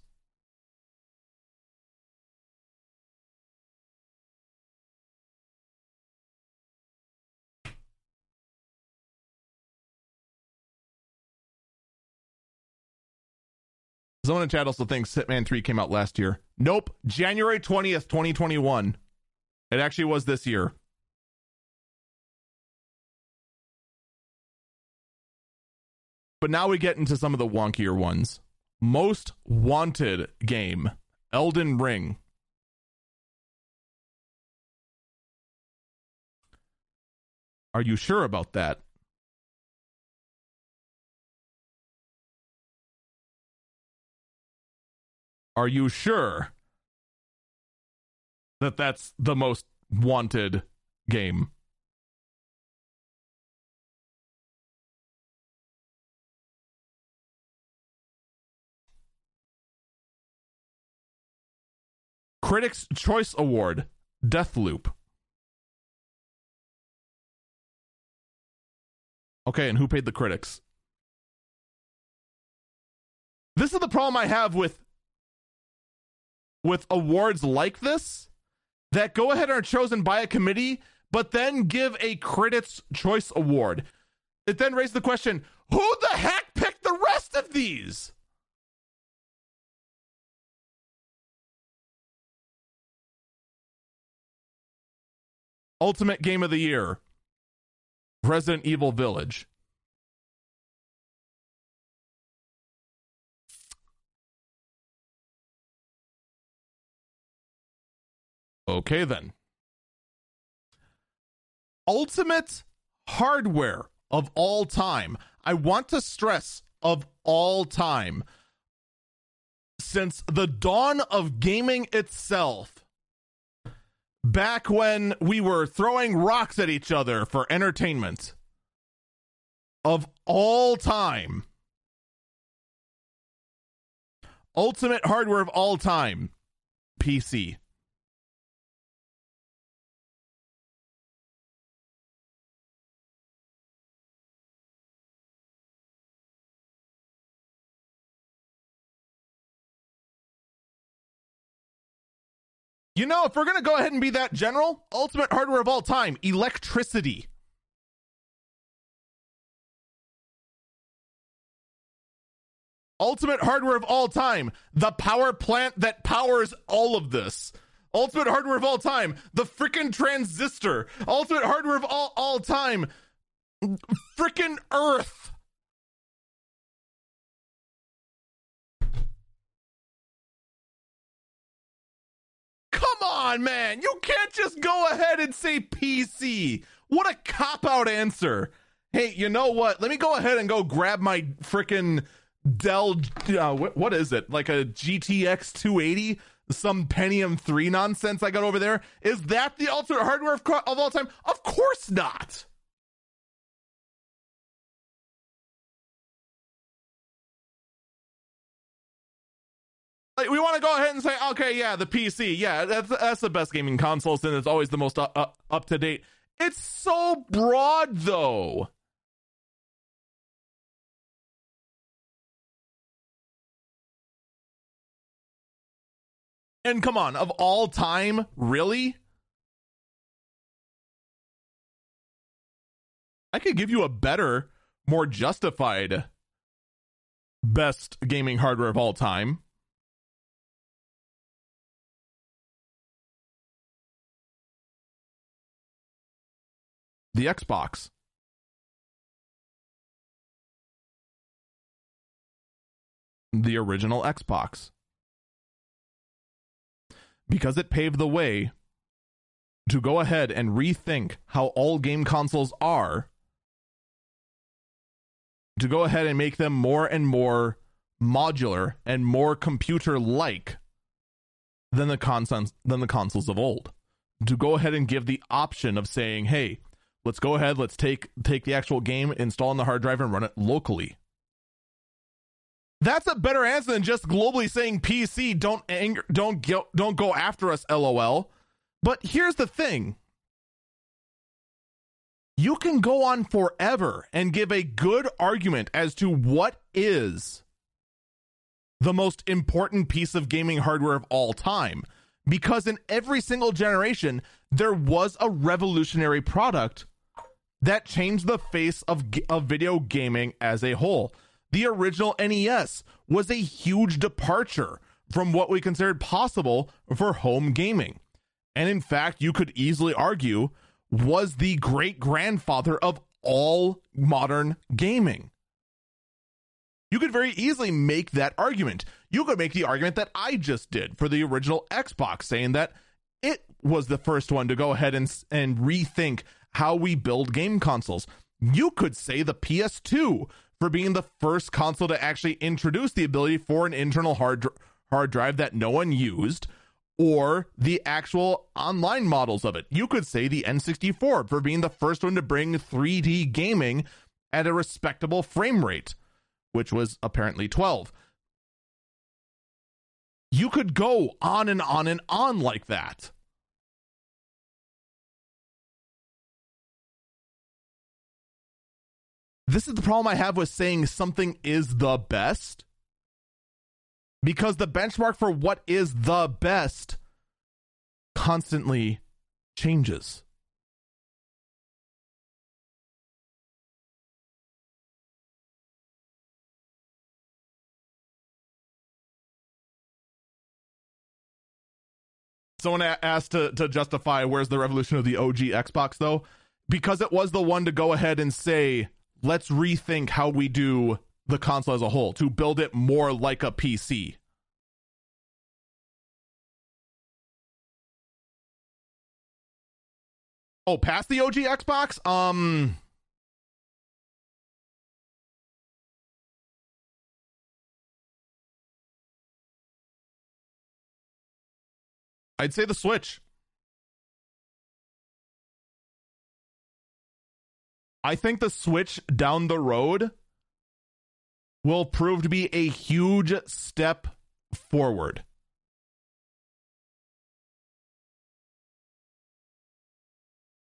Someone in chat also thinks Hitman 3 came out last year. Nope. January 20th, 2021. It actually was this year. But now we get into some of the wonkier ones. Most wanted game Elden Ring. Are you sure about that? Are you sure that that's the most wanted game? Critics' Choice Award, Deathloop. Okay, and who paid the critics? This is the problem I have with with awards like this that go ahead and are chosen by a committee, but then give a critics' choice award. It then raises the question: Who the heck picked the rest of these? Ultimate Game of the Year Resident Evil Village. Okay, then. Ultimate hardware of all time. I want to stress of all time. Since the dawn of gaming itself, back when we were throwing rocks at each other for entertainment of all time. Ultimate hardware of all time PC. You know, if we're going to go ahead and be that general, ultimate hardware of all time, electricity. Ultimate hardware of all time, the power plant that powers all of this. Ultimate hardware of all time, the freaking transistor. Ultimate hardware of all, all time, freaking Earth. Come on, man. You can't just go ahead and say PC. What a cop out answer. Hey, you know what? Let me go ahead and go grab my freaking Dell. Uh, what is it? Like a GTX 280? Some Pentium 3 nonsense I got over there? Is that the ultimate hardware of, of all time? Of course not. Like we want to go ahead and say, okay, yeah, the PC, yeah, that's that's the best gaming console and it's always the most up, up, up to date. It's so broad, though. And come on, of all time, really? I could give you a better, more justified best gaming hardware of all time. The Xbox. The original Xbox. Because it paved the way to go ahead and rethink how all game consoles are, to go ahead and make them more and more modular and more computer like than the consoles than the consoles of old. To go ahead and give the option of saying, hey, Let's go ahead. Let's take take the actual game, install on the hard drive, and run it locally. That's a better answer than just globally saying PC. Don't anger, don't go, don't go after us. LOL. But here's the thing. You can go on forever and give a good argument as to what is the most important piece of gaming hardware of all time. Because in every single generation, there was a revolutionary product that changed the face of of video gaming as a whole. the original NES was a huge departure from what we considered possible for home gaming. And in fact, you could easily argue was the great grandfather of all modern gaming. You could very easily make that argument. You could make the argument that I just did for the original Xbox, saying that it was the first one to go ahead and, and rethink how we build game consoles. You could say the PS2 for being the first console to actually introduce the ability for an internal hard hard drive that no one used or the actual online models of it. You could say the N64 for being the first one to bring 3D gaming at a respectable frame rate, which was apparently 12. You could go on and on and on like that. This is the problem I have with saying something is the best. Because the benchmark for what is the best constantly changes. Someone asked to, to justify where's the revolution of the OG Xbox, though? Because it was the one to go ahead and say, let's rethink how we do the console as a whole to build it more like a PC. Oh, past the OG Xbox? Um I'd say the Switch. I think the Switch down the road will prove to be a huge step forward.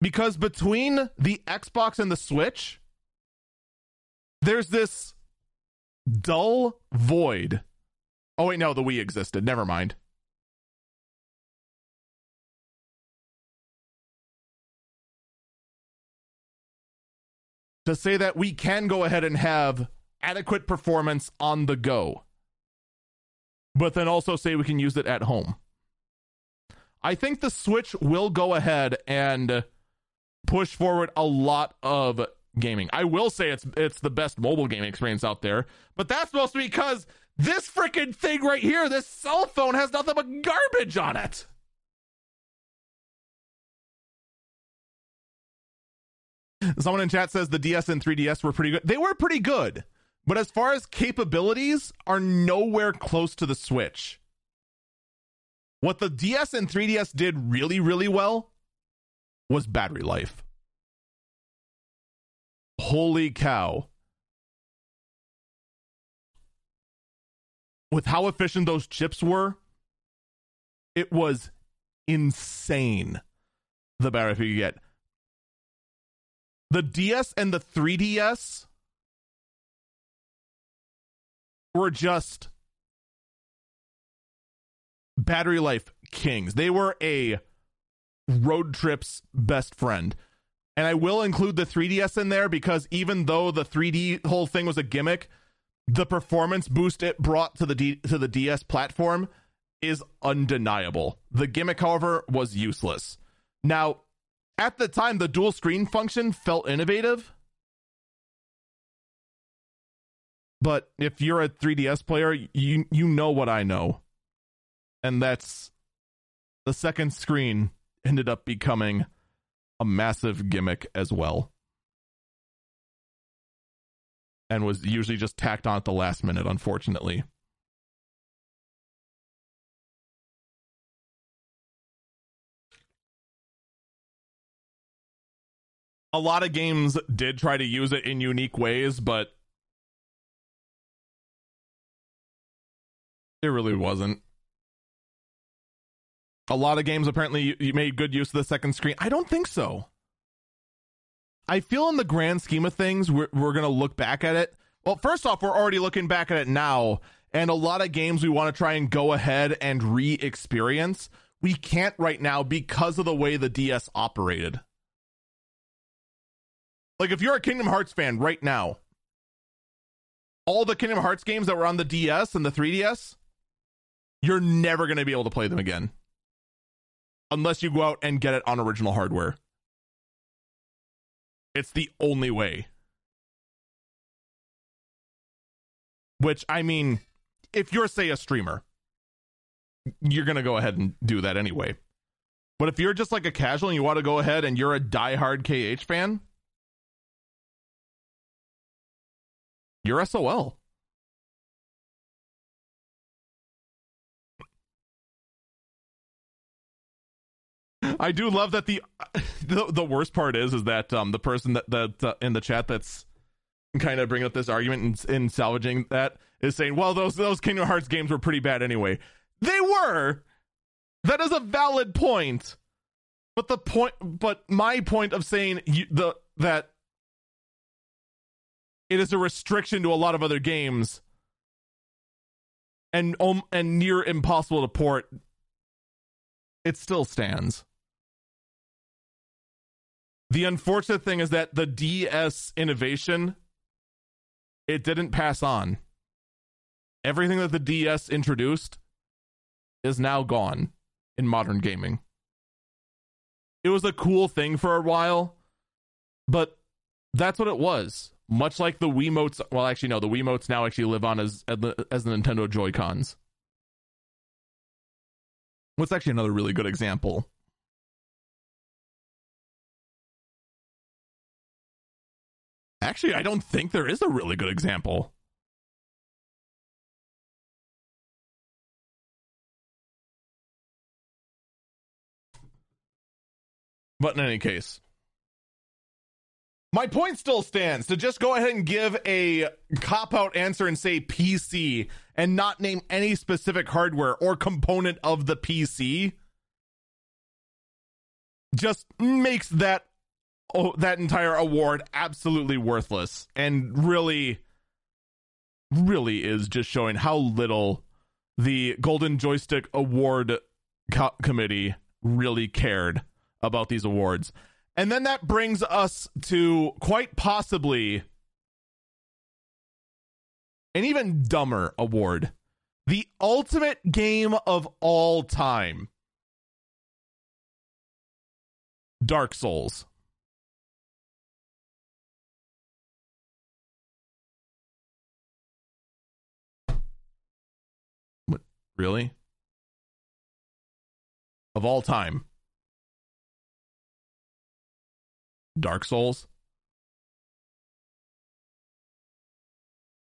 Because between the Xbox and the Switch, there's this dull void. Oh, wait, no, the Wii existed. Never mind. To say that we can go ahead and have adequate performance on the go, but then also say we can use it at home. I think the Switch will go ahead and push forward a lot of gaming. I will say it's it's the best mobile gaming experience out there, but that's mostly because this freaking thing right here, this cell phone has nothing but garbage on it. Someone in chat says the DS and 3DS were pretty good. They were pretty good, but as far as capabilities, are nowhere close to the Switch. What the DS and 3DS did really, really well was battery life. Holy cow. With how efficient those chips were, it was insane the battery you get the DS and the 3DS were just battery life kings. They were a road trip's best friend. And I will include the 3DS in there because even though the 3D whole thing was a gimmick, the performance boost it brought to the D- to the DS platform is undeniable. The gimmick, however, was useless. Now, at the time, the dual screen function felt innovative. But if you're a 3DS player, you you know what I know. And that's the second screen ended up becoming a massive gimmick as well. And was usually just tacked on at the last minute, unfortunately. A lot of games did try to use it in unique ways, but it really wasn't. A lot of games apparently you made good use of the second screen. I don't think so. I feel in the grand scheme of things, we're, we're going to look back at it. Well, first off, we're already looking back at it now, and a lot of games we want to try and go ahead and re experience. We can't right now because of the way the DS operated. Like if you're a Kingdom Hearts fan right now, all the Kingdom Hearts games that were on the DS and the 3DS, you're never going to be able to play them again. Unless you go out and get it on original hardware. It's the only way. Which, I mean, if you're, say, a streamer, you're going to go ahead and do that anyway. But if you're just like a casual and you want to go ahead and you're a diehard KH fan, you're SOL. I do love that the the, the worst part is is that um the person that that uh, in the chat that's kind of bringing up this argument and, and salvaging that is saying, well, those those Kingdom Hearts games were pretty bad anyway. They were. That is a valid point. But the point, but my point of saying you, the that it is a restriction to a lot of other games. And um, and near impossible to port. It still stands. The unfortunate thing is that the DS innovation it didn't pass on. Everything that the DS introduced is now gone in modern gaming. It was a cool thing for a while but that's what it was much like the Wiimotes. Well, actually, no, the Wiimotes now actually live on as as the Nintendo Joy Cons. What's actually another really good example? Actually, I don't think there is a really good example. But in any case, my point still stands to just go ahead and give a cop out answer and say PC and not name any specific hardware or component of the PC just makes that oh, that entire award absolutely worthless and really really is just showing how little the Golden Joystick Award co- committee really cared about these awards. And then that brings us to quite possibly an even dumber award the ultimate game of all time Dark Souls. What, really? Of all time. Dark Souls.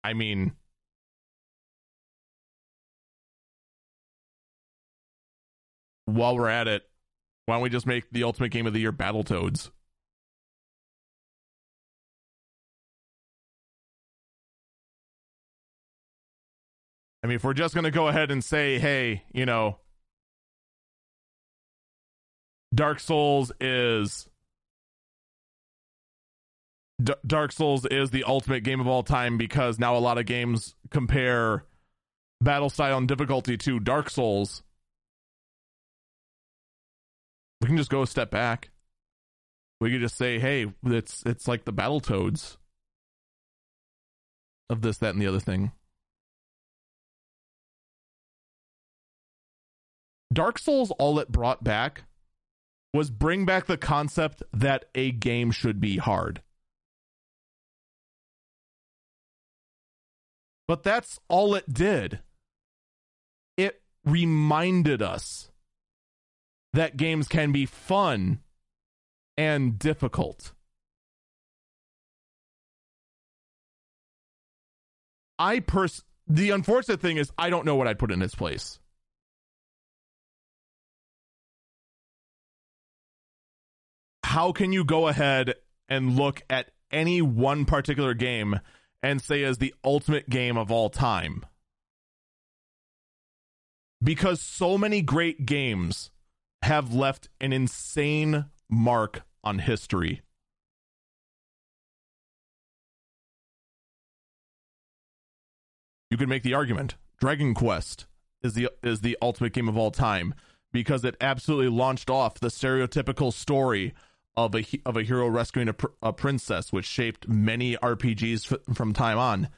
I mean, while we're at it, why don't we just make the ultimate game of the year Battletoads? I mean, if we're just going to go ahead and say, hey, you know, Dark Souls is D- Dark Souls is the ultimate game of all time because now a lot of games compare battle style and difficulty to Dark Souls. We can just go a step back. We could just say, "Hey, it's it's like the Battletoads of this, that, and the other thing." Dark Souls, all it brought back was bring back the concept that a game should be hard. But that's all it did. It reminded us that games can be fun and difficult. I pers the unfortunate thing is I don't know what I'd put in its place. How can you go ahead and look at any one particular game and say is the ultimate game of all time. Because so many great games have left an insane mark on history. You could make the argument Dragon Quest is the is the ultimate game of all time because it absolutely launched off the stereotypical story of a of a hero rescuing a, pr- a princess, which shaped many RPGs f- from time on.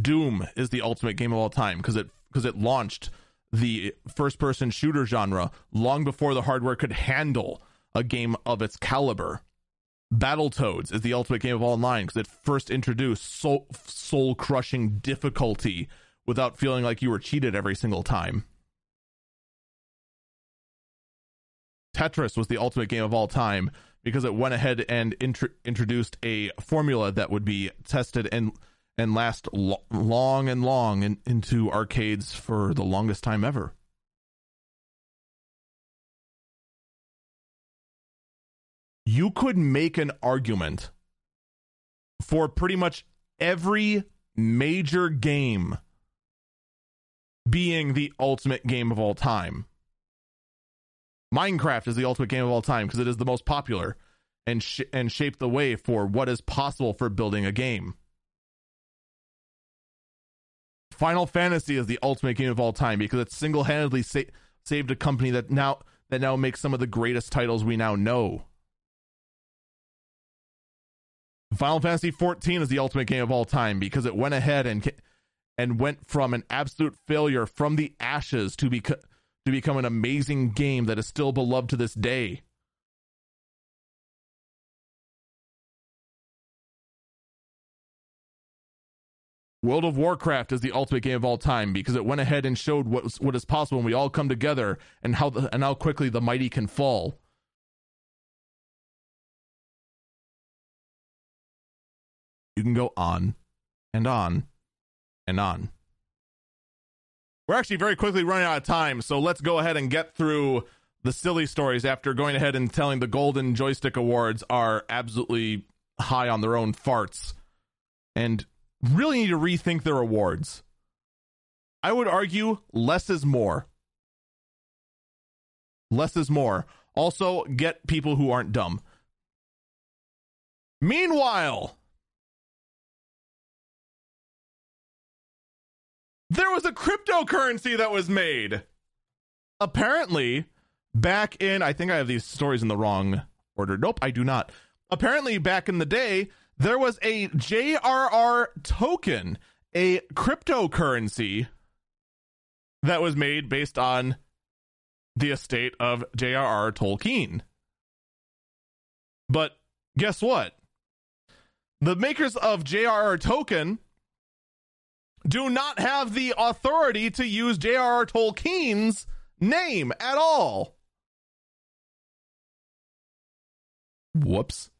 Doom is the ultimate game of all time because it because it launched the first person shooter genre long before the hardware could handle a game of its caliber. Battletoads is the ultimate game of all time because it first introduced soul soul crushing difficulty without feeling like you were cheated every single time. Tetris was the ultimate game of all time because it went ahead and int- introduced a formula that would be tested and and last lo- long and long in, into arcades for the longest time ever. You could make an argument for pretty much every major game being the ultimate game of all time. Minecraft is the ultimate game of all time because it is the most popular and sh- and shaped the way for what is possible for building a game. Final Fantasy is the ultimate game of all time because it single-handedly sa- saved a company that now that now makes some of the greatest titles we now know. Final Fantasy 14 is the ultimate game of all time because it went ahead and and went from an absolute failure from the ashes to be to become an amazing game that is still beloved to this day. World of Warcraft is the ultimate game of all time because it went ahead and showed what was, what is possible when we all come together and how the, and how quickly the mighty can fall. You can go on and on and on. We're actually very quickly running out of time, so let's go ahead and get through the silly stories after going ahead and telling the Golden Joystick Awards are absolutely high on their own farts and really need to rethink their awards. I would argue less is more. Less is more. Also, get people who aren't dumb. Meanwhile, there was a cryptocurrency that was made. Apparently, back in, I think I have these stories in the wrong order. Nope, I do not. Apparently, back in the day, there was a JRR token, a cryptocurrency that was made based on the estate of J.R.R. Tolkien. But guess what? The makers of J.R.R. Token do not have the authority to use J.R.R. Tolkien's name at all. Whoops.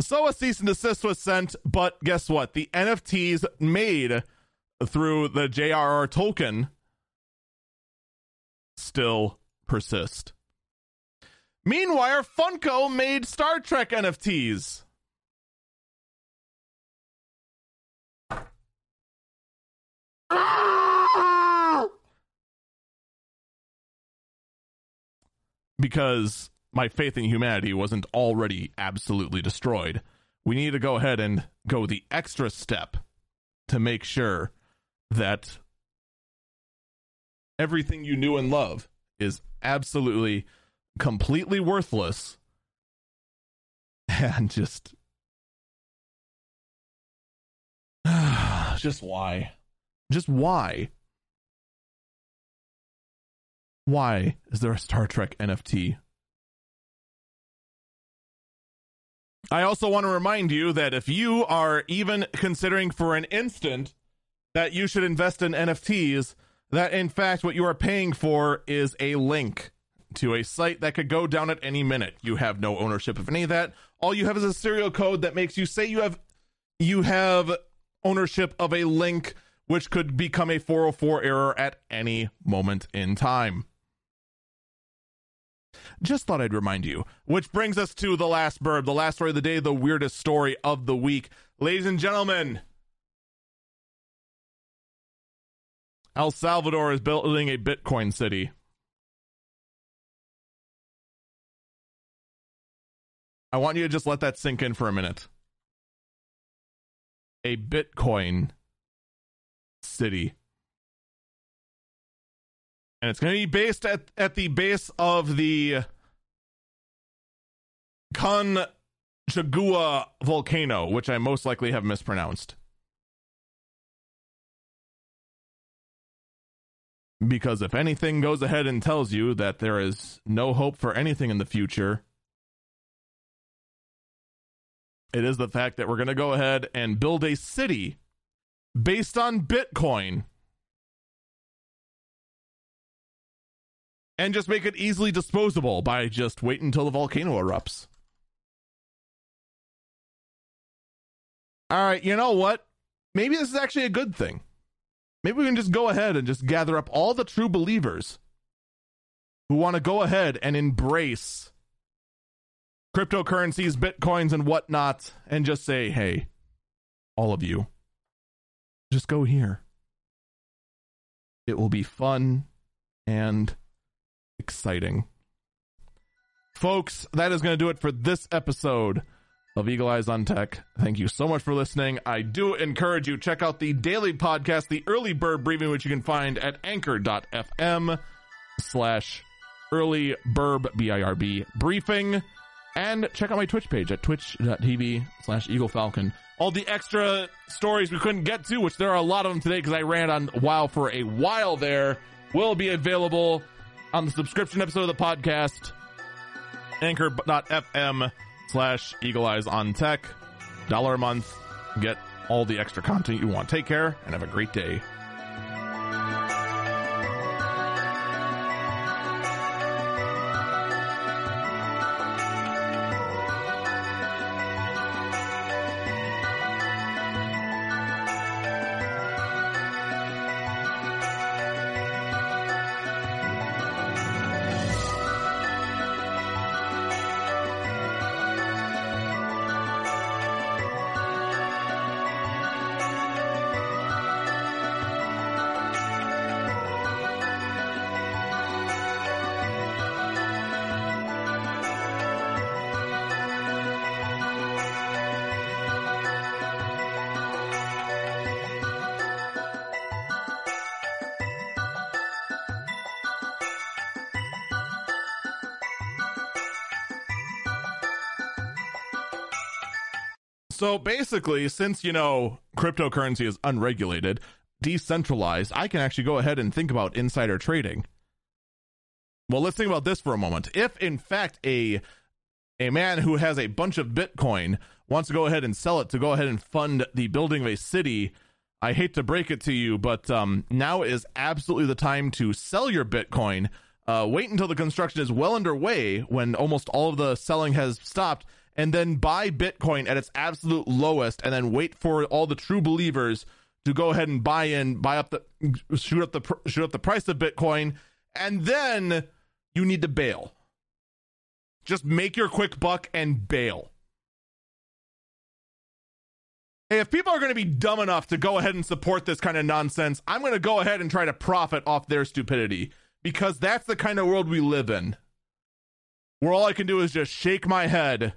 So a cease and desist was sent, but guess what? The NFTs made through the J.R.R. Tolkien still persist. Meanwhile, Funko made Star Trek NFTs. Because my faith in humanity wasn't already absolutely destroyed. We need to go ahead and go the extra step to make sure that everything you knew and love is absolutely completely worthless and just just why just why why is there a star trek nft I also want to remind you that if you are even considering for an instant that you should invest in NFTs, that in fact what you are paying for is a link to a site that could go down at any minute. You have no ownership of any of that. All you have is a serial code that makes you say you have you have ownership of a link which could become a 404 error at any moment in time. Just thought I'd remind you. Which brings us to the last burb, the last story of the day, the weirdest story of the week. Ladies and gentlemen, El Salvador is building a Bitcoin city. I want you to just let that sink in for a minute. A Bitcoin city and it's going to be based at at the base of the Con Chagua volcano, which I most likely have mispronounced. Because if anything goes ahead and tells you that there is no hope for anything in the future, it is the fact that we're going to go ahead and build a city based on Bitcoin and just make it easily disposable by just waiting until the volcano erupts. All right, you know what? Maybe this is actually a good thing. Maybe we can just go ahead and just gather up all the true believers who want to go ahead and embrace cryptocurrencies, bitcoins, and whatnot, and just say, hey, all of you, just go here. It will be fun and exciting. Folks, that is going to do it for this episode of Eagle Eyes on Tech. Thank you so much for listening. I do encourage you check out the daily podcast, the Early Bird Briefing, which you can find at anchor.fm slash early birb B-I-R-B briefing. And check out my Twitch page at twitch.tv slash Eagle Falcon. All the extra stories we couldn't get to, which there are a lot of them today because I ran on WoW for a while there, will be available on the subscription episode of the podcast, anchor.fm slash eagle eyes on tech. Dollar a month. Get all the extra content you want. Take care and have a great day. Basically, since you know cryptocurrency is unregulated, decentralized, I can actually go ahead and think about insider trading. Well, let's think about this for a moment. If in fact a a man who has a bunch of Bitcoin wants to go ahead and sell it to go ahead and fund the building of a city, I hate to break it to you, but um, now is absolutely the time to sell your Bitcoin. Uh, wait until the construction is well underway when almost all of the selling has stopped and then buy Bitcoin at its absolute lowest and then wait for all the true believers to go ahead and buy in, buy up the shoot up the shoot up the price of Bitcoin, and then you need to bail. Just make your quick buck and bail. Hey, if people are going to be dumb enough to go ahead and support this kind of nonsense, I'm going to go ahead and try to profit off their stupidity because that's the kind of world we live in. Where all I can do is just shake my head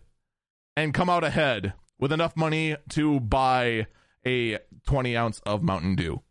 and come out ahead with enough money to buy a 20 ounce of Mountain Dew.